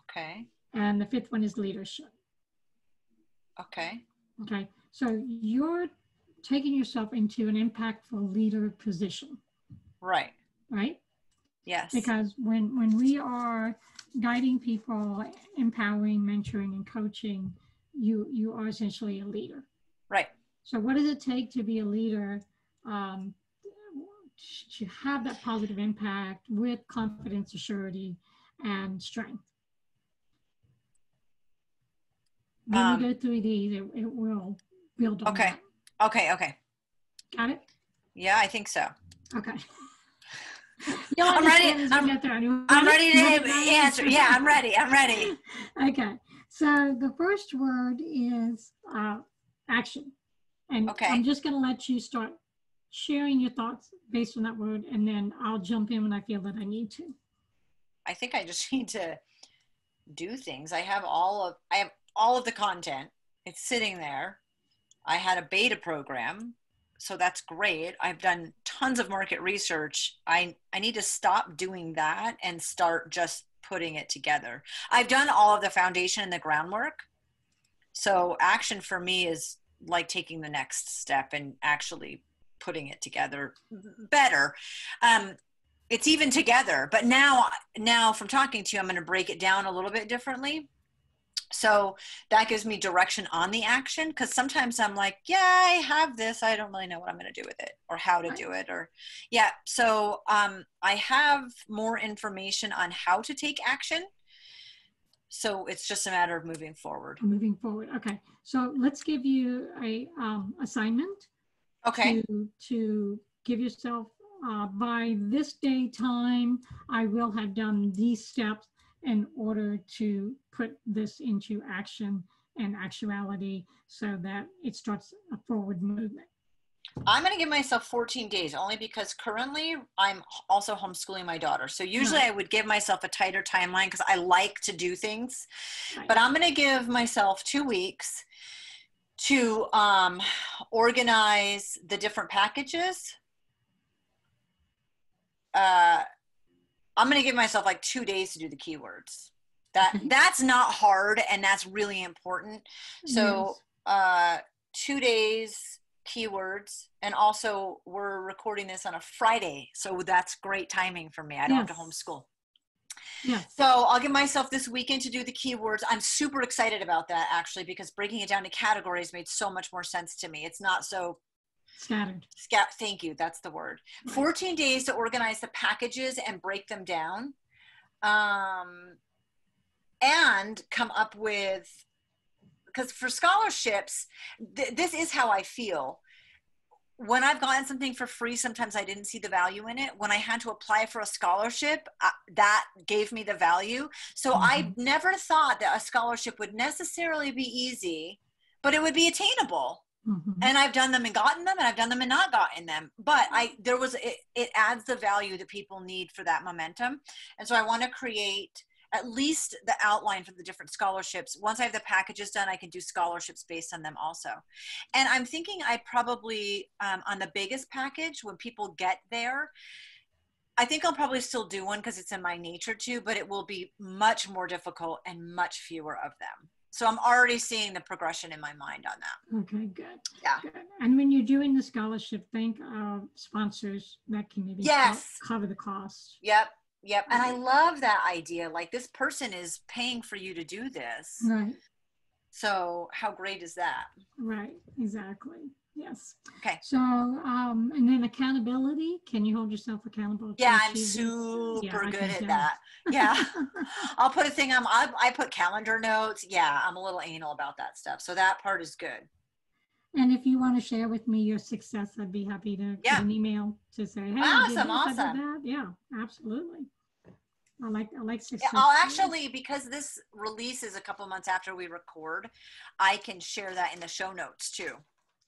Okay. And the fifth one is leadership. Okay. Okay. So you're taking yourself into an impactful leader position, Right. right? Yes. Because when when we are guiding people, empowering, mentoring, and coaching, you you are essentially a leader. right. So what does it take to be a leader? Um, to have that positive impact with confidence, assurity, and strength. When Um, we go through these, it, it will build on Okay. that. Okay. Okay. Got it? Yeah, I think so. Okay. I'm ready. understand as we I'm-. You I'm ready to answer. Yeah, I'm ready. I'm ready. Okay. So the first word is uh, action. And Okay. I'm just going to let you start sharing your thoughts based on that word, and then I'll jump in when I feel that I need to. I think I just need to do things. I have all of I have all of the content. It's sitting there. I had a beta program, so that's great. I've done tons of market research. I I need to stop doing that and start just putting it together. I've done all of the foundation and the groundwork. So action for me is like taking the next step and actually putting it together better. Um, it's even together but now now from talking to you i'm going to break it down a little bit differently so that gives me direction on the action because sometimes i'm like yeah i have this i don't really know what i'm going to do with it or how to do it or yeah so um, i have more information on how to take action so it's just a matter of moving forward Moving forward. Okay. So let's give you a um, assignment okay to, to give yourself uh, by this day time, I will have done these steps in order to put this into action and actuality so that it starts a forward movement. I'm going to give myself 14 days only because currently I'm also homeschooling my daughter. So usually I would give myself a tighter timeline because I like to do things. Right. But I'm going to give myself two weeks to um, organize the different packages. Uh, I'm going to give myself like two days to do the keywords. That that's not hard and that's really important. So uh, two days keywords and also we're recording this on a friday so that's great timing for me. I don't have to homeschool. Yes. so i'll give myself this weekend to do the keywords. I'm super excited about that actually because breaking it down to categories made so much more sense to me. It's not so Scattered. scat thank you that's the word Right. 14 days to organize the packages and break them down um, and come up with because for scholarships th- this is how i feel when I've gotten something for free, sometimes I didn't see the value in it. When I had to apply for a scholarship, uh, that gave me the value. So mm-hmm. I never thought that a scholarship would necessarily be easy, but it would be attainable. Mm-hmm. And I've done them and gotten them, and I've done them and not gotten them. But I there was it, it adds the value that people need for that momentum, and so I want to create at least the outline for the different scholarships. Once I have the packages done, I can do scholarships based on them also. And I'm thinking I probably, um, on the biggest package, when people get there, I think I'll probably still do one because it's in my nature to, but it will be much more difficult and much fewer of them. So I'm already seeing the progression in my mind on that. Okay, good. Yeah. Good. And when you're doing the scholarship, think of uh, sponsors that can maybe yes. cover the cost. Yep. Yep. And I love that idea. Like this person is paying for you to do this. Right. So how great is that? Right. Exactly. Yes. Okay. So, um, and then accountability. Can you hold yourself accountable? Yeah, I'm super yeah, good at that. Yeah. I'll put a thing on. I, I put calendar notes. Yeah, I'm a little anal about that stuff. So that part is good. And if you want to share with me your success, I'd be happy to yeah. an email to say, "Hey, awesome, awesome, yeah, absolutely." I like I like success. Yeah, I'll actually because this release is a couple months after we record, I can share that in the show notes too.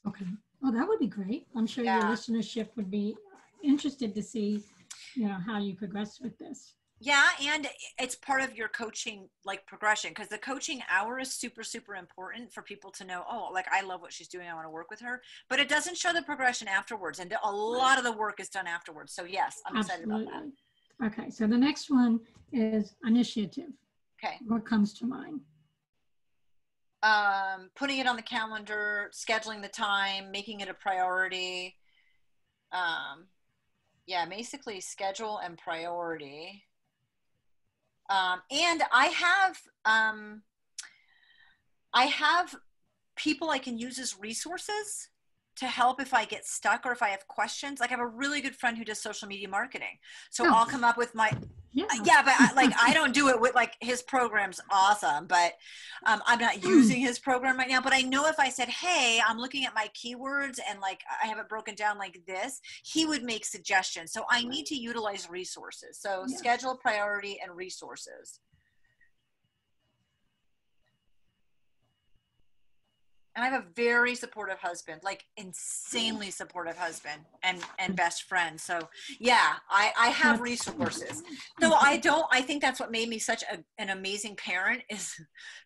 Okay. Well, that would be great. I'm sure yeah. your listenership would be interested to see, you know, how you progress with this. Yeah, and it's part of your coaching like progression because the coaching hour is super super important for people to know. Oh, like I love what she's doing. I want to work with her, but it doesn't show the progression afterwards, and a lot of the work is done afterwards. So yes, I'm Absolutely. excited about that. Okay, so the next one is initiative. Okay, what comes to mind? Um, putting it on the calendar, scheduling the time, making it a priority. Um, yeah, basically schedule and priority. Um, and I have um, I have people I can use as resources to help if I get stuck or if I have questions. Like I have a really good friend who does social media marketing. So oh. I'll come up with my yeah, yeah but I, like I don't do it with like his program's awesome, but um, I'm not hmm. using his program right now. But I know if I said, "Hey, I'm looking at my keywords and like I have it broken down like this," he would make suggestions. So I need to utilize resources. So yeah. schedule, priority, and resources. And I have a very supportive husband, like insanely supportive husband and and best friend. So yeah, I I have resources. So I don't. I think that's what made me such a, an amazing parent. Is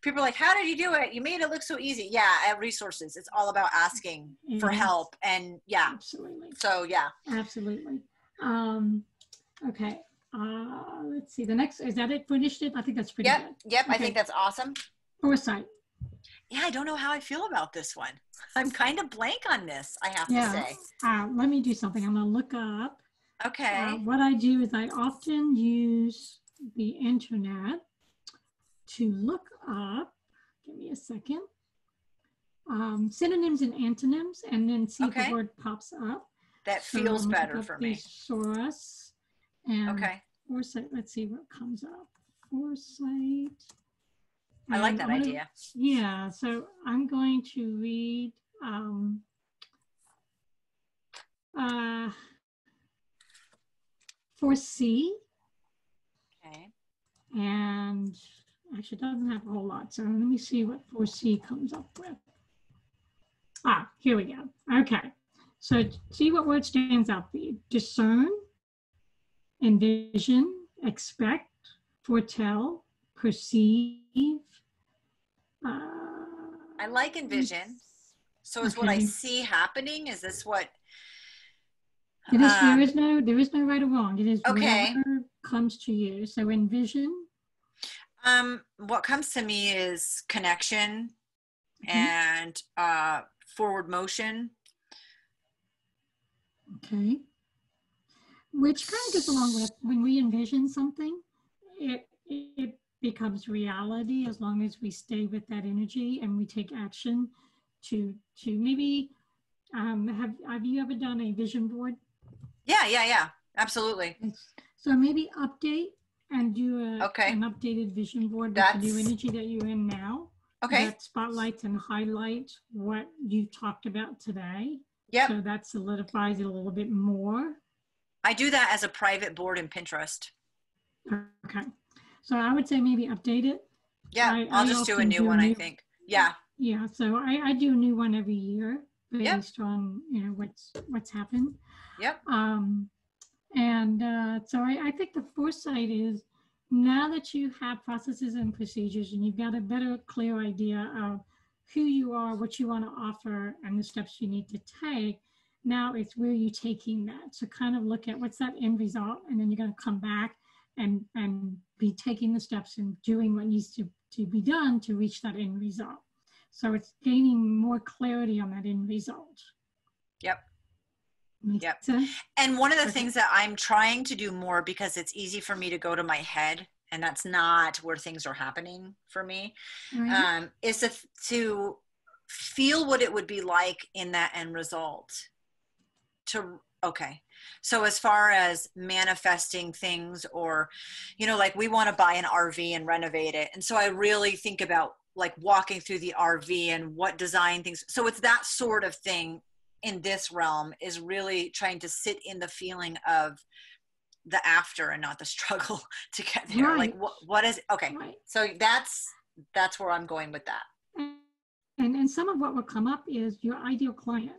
people are like, how did you do it? You made it look so easy. Yeah, I have resources. It's all about asking yes. for help and yeah. Absolutely. So yeah. Absolutely. Um, okay. Uh, let's see. The next is that it for initiative. I think that's pretty yep. good. Yep. Okay. I think that's awesome. Foresight yeah, I don't know how I feel about this one. I'm kind of blank on this, I have yeah. to say. Uh, let me do something. I'm going to look up. Okay. Uh, what I do is I often use the internet to look up, give me a second, um, synonyms and antonyms, and then see okay. if the word pops up. That so feels better for me. Thesaurus and okay. foresight. Let's see what comes up. Foresight. I like that idea. Yeah, so I'm going to read um, uh, foresee. Okay. And actually, it doesn't have a whole lot. So let me see what for C comes up with. Ah, here we go. Okay. So see what word stands out for you. Discern, envision, expect, foretell, perceive, I like envision. So is okay. what I see happening? Is this what? It is, um, there is no there is no right or wrong. It is okay. whatever comes to you. So envision. Um, what comes to me is connection and uh, forward motion. Okay. Which kind of goes along with when we envision something, it it becomes reality as long as we stay with that energy and we take action to to maybe um, have have you ever done a vision board? Yeah, yeah, yeah, absolutely. So maybe update and do a, okay. an updated vision board with the new energy that you're in now. Okay. That spotlights and highlights what you talked about today. Yeah. So that solidifies it a little bit more. I do that as a private board in Pinterest. Okay. So I would say maybe update it. Yeah, I- I'll I just do a new do one, I new- think. Yeah. Yeah. So I, I do a new one every year Yep. based on, you know, what's, what's happened. Yep. Um, and uh, so I, I think the foresight is now that you have processes and procedures and you've got a better, clear idea of who you are, what you want to offer, and the steps you need to take. Now it's where you're taking that. So kind of look at what's that end result, and then you're going to come back and and be taking the steps and doing what needs to to be done to reach that end result. So it's gaining more clarity on that end result. Yep. Make Yep. sense? And one of the Okay. things that I'm trying to do more because it's easy for me to go to my head, and that's not where things are happening for me, Right? um, is to, to feel what it would be like in that end result. To, okay. So as far as manifesting things or, you know, like we want to buy an RV and renovate it. And so I really think about like walking through the RV and what design things. So it's that sort of thing in this realm is really trying to sit in the feeling of the after and not the struggle to get there. Like what what is okay. Right. So that's that's where I'm going with that. And, and some of what will come up is your ideal client.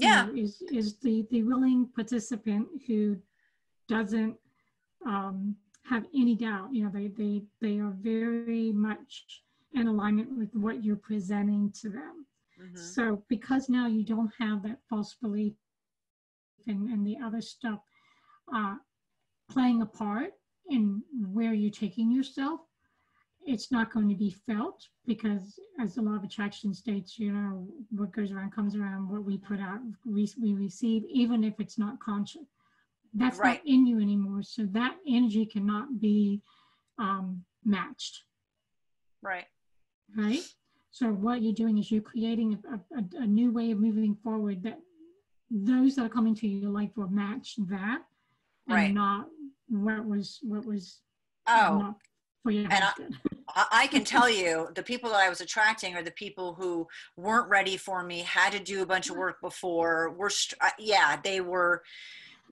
Yeah. know, Is, is the, the willing participant who doesn't um, have any doubt, you know, they, they, they are very much in alignment with what you're presenting to them. Mhm. So because now you don't have that false belief and, and the other stuff uh, playing a part in where you're taking yourself, it's not going to be felt because as the law of attraction states, you know, what goes around comes around, what we put out, we, we receive, even if it's not conscious. That's Right. not in you anymore. So that energy cannot be um, matched Right. right? So what you're doing is you're creating a, a, a new way of moving forward that those that are coming to your life will match that and Right. not what was what was Oh, not your And I- I, can tell you the people that I was attracting are the people who weren't ready for me, had to do a bunch of work before. Were str- yeah, they were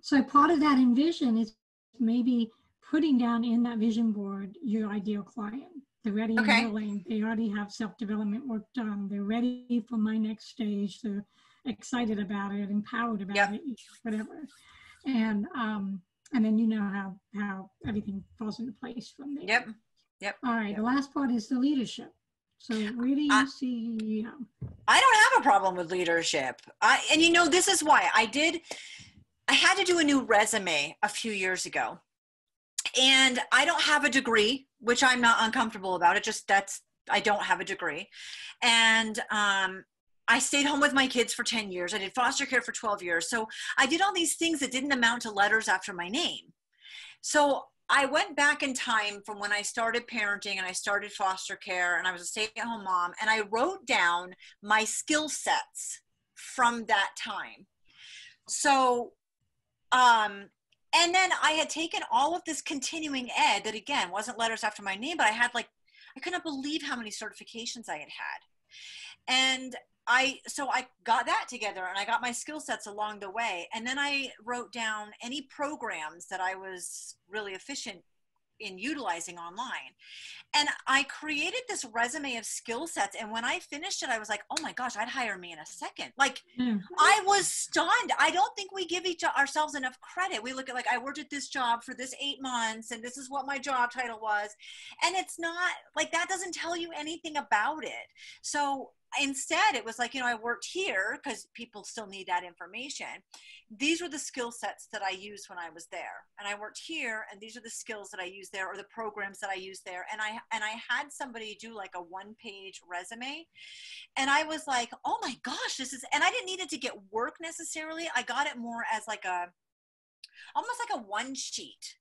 So part of that envision is maybe putting down in that vision board your ideal client. They're ready Okay. and willing. They already have self-development work done. They're ready for my next stage. They're excited about it, empowered about Yep. it, whatever. And um, and then you know how how everything falls into place from there. yep. Yep. All right. The last part is the leadership. So where do you I- see? Yeah. I don't have a problem with leadership. I and you know this is why I did I had to do a new resume a few years ago. And I don't have a degree, which I'm not uncomfortable about. It just that's I don't have a degree. And um I stayed home with my kids for 10 years. I did foster care for 12 years. So I did all these things that didn't amount to letters after my name. So I went back in time from when I started parenting and I started foster care and I was a stay at home mom and I wrote down my skill sets from that time. So, um, and then I had taken all of this continuing ed that again wasn't letters after my name, but I had like, I couldn't believe how many certifications I had had. And I, so I got that together and I got my skill sets along the way. And then I wrote down any programs that I was really efficient in utilizing online. And I created this resume of skill sets. And when I finished it, I was like, oh my gosh, I'd hire me in a second. Like, Yeah. I was stunned. I don't think we give each ourselves enough credit. We look at like I worked at this job for this eight months, and this is what my job title was, and it's not like that doesn't tell you anything about it. So instead, it was like you know I worked here because people still need that information. These were the skill sets that I used when I was there, and I worked here, and these are the skills that I used there, or the programs that I used there, and I and I had somebody do like a one page resume and I was like, oh my gosh, this is, and I didn't need it to get work necessarily. I got it more as like a, almost like a one sheet,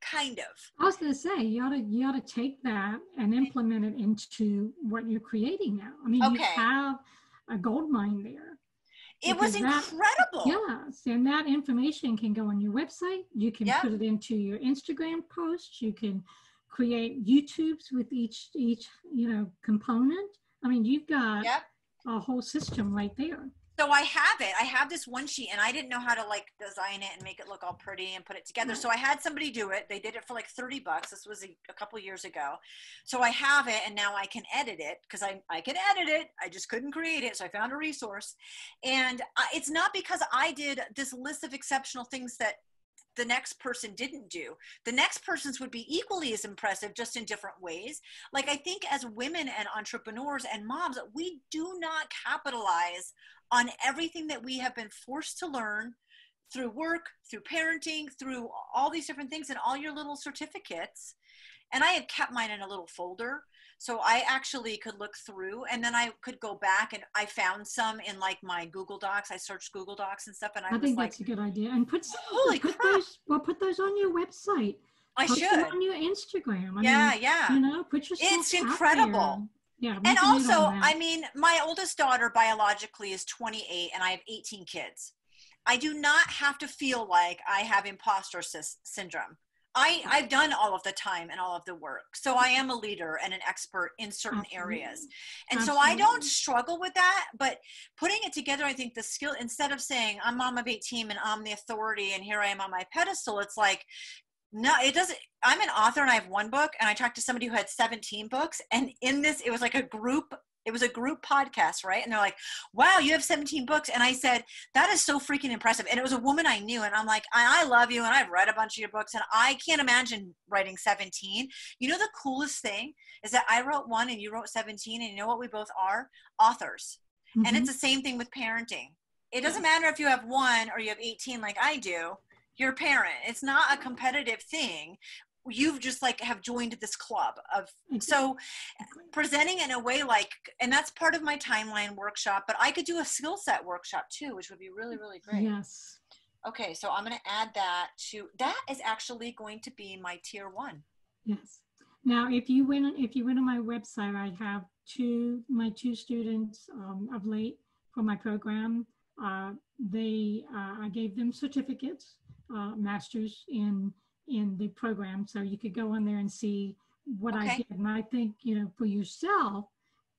kind of. I was going to say you ought to you ought to take that and implement it into what you're creating now. I mean, you have a gold mine there. It was Because that- incredible. Yes, and that information can go on your website. You can Yeah. put it into your Instagram posts. You can create YouTubes with each each you know component. I mean, you've got Yep. a whole system right there. So I have it. I have this one sheet and I didn't know how to like design it and make it look all pretty and put it together. So I had somebody do it. They did it for like 30 bucks. This was a, a couple years ago. So I have it and now I can edit it because I, I can edit it. I just couldn't create it. So I found a resource. And uh, it's not because I did this list of exceptional things that the next person didn't do. The next person's would be equally as impressive, just in different ways. Like, I think as women and entrepreneurs and moms, we do not capitalize on everything that we have been forced to learn through work, through parenting, through all these different things, and all your little certificates. And I had kept mine in a little folder so I actually could look through and then I could go back and I found some in like my Google Docs. I searched Google Docs and stuff and I, I think like, that's a good idea. And put holy put crap. those well put those on your website. I Post should. them on your Instagram. I yeah, mean, yeah. You know, put yourself It's incredible. Yeah. and also. I mean, my oldest daughter biologically is 28 and I have 18 kids. I do not have to feel like I have imposter sy- syndrome. I, I've done all of the time and all of the work. So I am a leader and an expert in certain mm-hmm. areas. And so I don't struggle with that, but putting it together, I think the skill, instead of saying I'm mom of 18 and I'm the authority and here I am on my pedestal, it's like, no, it doesn't. I'm an author and I have one book and I talked to somebody who had 17 books. And in this, it was like a group, it was a group podcast, right? And they're like, wow, you have 17 books. And I said, that is so freaking impressive. And it was a woman I knew. And I'm like, I, I love you. And I've read a bunch of your books and I can't imagine writing 17. You know, the coolest thing is that I wrote one and you wrote 17. And you know what we both are? Authors. And Mhm. it's the same thing with parenting. It doesn't matter if you have one or you have 18 like I do. You're a parent. It's not a competitive thing. You've just like have joined this club of so presenting in a way like and that's part of my timeline workshop, but I could do a skill set workshop too, which would be really, really great. Yes. Okay, so I'm gonna add that to that is actually going to be my tier one. Yes. Now, if you went if you went on my website, I have two my two students um, of late for my program. Uh, they uh, I gave them certificates, uh, masters in in the program, so you could go on there and see what I did. And I think you know for yourself,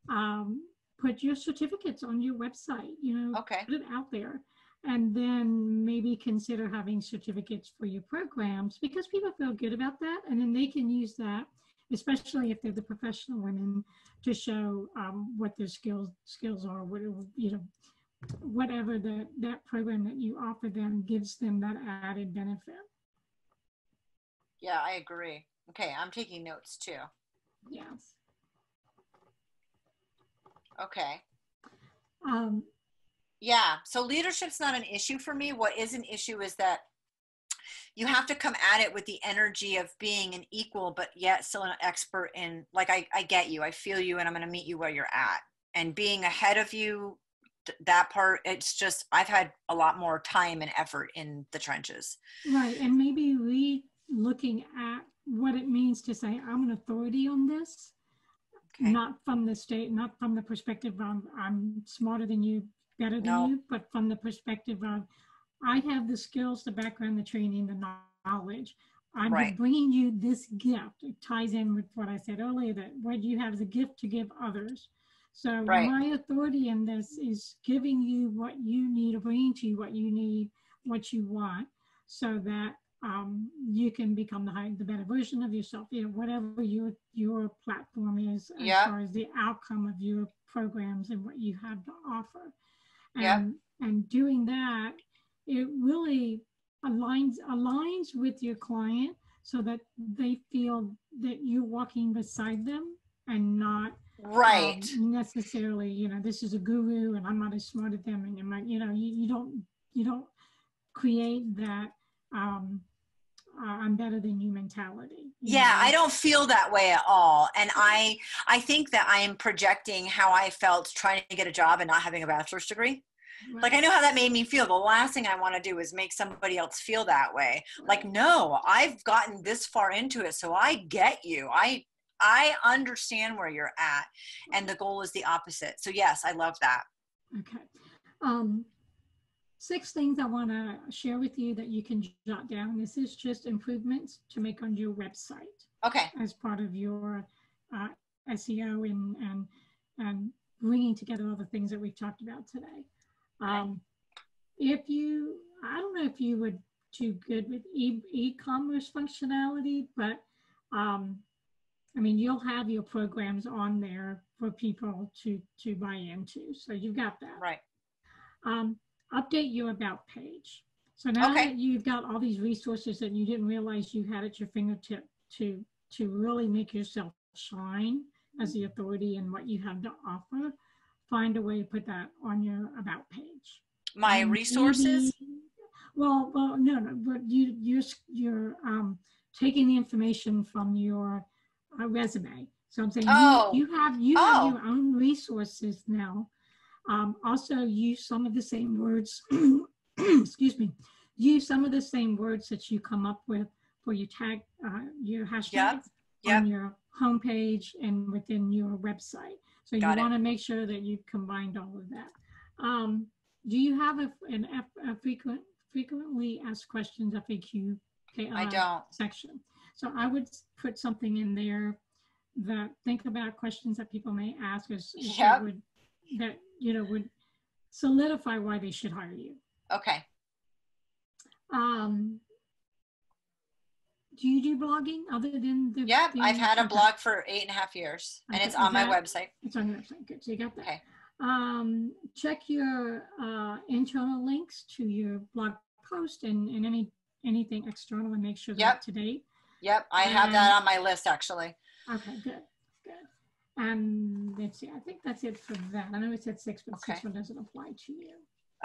um, put your certificates on your website. You know, Okay. put it out there and then maybe consider having certificates for your programs because people feel good about that and then they can use that especially if they're the professional women to show um, what their skills skills are what you know whatever the that program that you offer them gives them that added benefit Yeah, I agree. Okay, I'm taking notes too. yes Okay. um, Yeah. So leadership's not an issue for me. What is an issue is that you have to come at it with the energy of being an equal, but yet still an expert in, like, I, I get you, I feel you, and I'm going to meet you where you're at. And being ahead of you, th- that part, it's just, I've had a lot more time and effort in the trenches. right and maybe re looking at what it means to say i'm an authority on this Okay. not from the state, not from the perspective of I'm smarter than you, better than No. you, but from the perspective of I have the skills, the background, the training, the knowledge. I'm Right. bringing you this gift. It ties in with what I said earlier that what you have is a gift to give others. So Right. my authority in this is giving you what you need or bringing to you what you need, what you want, so that um, you can become the high, the better version of yourself. You know, whatever your your platform is as Yeah. far as the outcome of your programs and what you have to offer. And Yeah. and doing that, it really aligns aligns with your client so that they feel that you're walking beside them and not Right. um, necessarily you know this is a guru and i'm not as smart as them and you might you know you, you don't you don't create that um uh, i'm better than you mentality you yeah know? i don't feel that way at all. And i i think that i am projecting how i felt trying to get a job and not having a bachelor's degree. Like i know how that made me feel. The last thing i want to do is make somebody else feel that way. Like no i've gotten this far into it so i get you. I i understand where you're at and the goal is the opposite. So yes i love that. Okay. Um six things i want to share with you that you can jot down this is just improvements to make on your website okay as part of your uh, SEO and, and, and bringing together all the things that we've talked about today. Um, if you, I don't know if you would do good with e- e-commerce functionality, but um, I mean, you'll have your programs on there for people to to buy into. So you've got that. Right. Um, update your about page. So now Okay. that you've got all these resources that you didn't realize you had at your fingertip to to really make yourself shine as the authority and what you have to offer, find a way to put that on your about page. My And resources. maybe- well, well, no, no, but you, you're, you're um, taking the information from your uh, resume. So I'm saying you- Oh. you, have you have Oh. your own resources now. Um, also, use some of the same words. excuse me. Use some of the same words that you come up with for your tag, uh, your hashtags Yep. on your homepage and within your website. So you Got it. want to make sure that you've combined all of that. Um, do you have a, an F, a frequent frequently asked questions FAQ I uh, don't. section? So I would put something in there that think about questions that people may ask us that Yep. would that you know would solidify why they should hire you. Okay. Um, do you do blogging other than the? Yeah, I've had a blog for eight and a half years, and Okay, it's on my website. It's on your website. Good. So you got that. Okay. Um, check your uh, internal links to your blog post and, and any anything external and make sure they're Yep. up to date. Yep. I have that on my list actually. Okay, good. And let's see, I think that's it for that. I know it said six, but six one doesn't apply to you.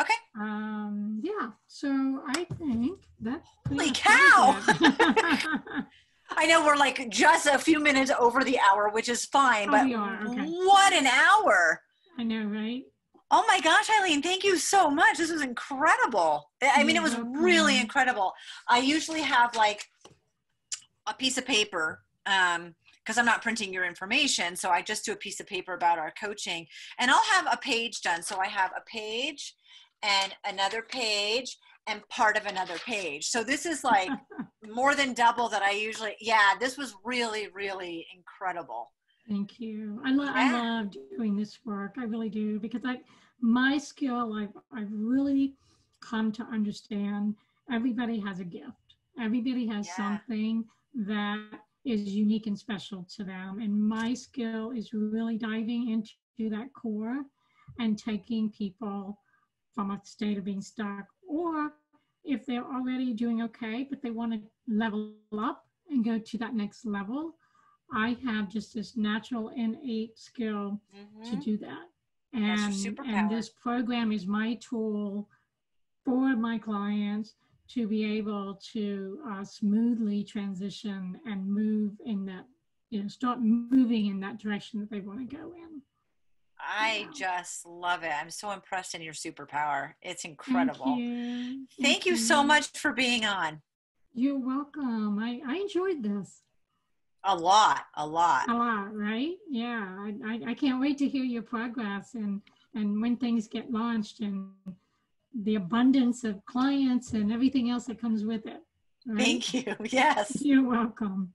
Okay. Um, yeah, so I think that. Holy cow! I know we're like just a few minutes over the hour, which is fine, Oh, but okay. what an hour. I know, right? Oh my gosh, Eileen, thank you so much. This was incredible. I I mean, it was really incredible. I usually have like a piece of paper um because I'm not printing your information, so I just do a piece of paper about our coaching and I'll have a page done. So I have a page and another page and part of another page. So this is like more than double that I usually Yeah, this was really really incredible. Thank you. I, lo- I love doing this work. I really do because I, my skill, I've, I've really come to understand everybody has a gift. Everybody has Yeah. something that is unique and special to them. And my skill is really diving into that core and taking people from a state of being stuck or if they're already doing okay, but they want to level up and go to that next level, I have just this natural innate skill to Mhm. do that. And, and this program is my tool for my clients to be able to uh, smoothly transition and move in that, you know, start moving in that direction that they want to go in. I Yeah. just love it. I'm so impressed in your superpower. It's Thank incredible. you. Thank you so much for being on. You're welcome. I, I enjoyed this A lot, a lot. a lot, right? Yeah, I, I, I can't wait to hear your progress and, and when things get launched and the abundance of clients and everything else that comes with it. right? Thank you. Yes. You're welcome.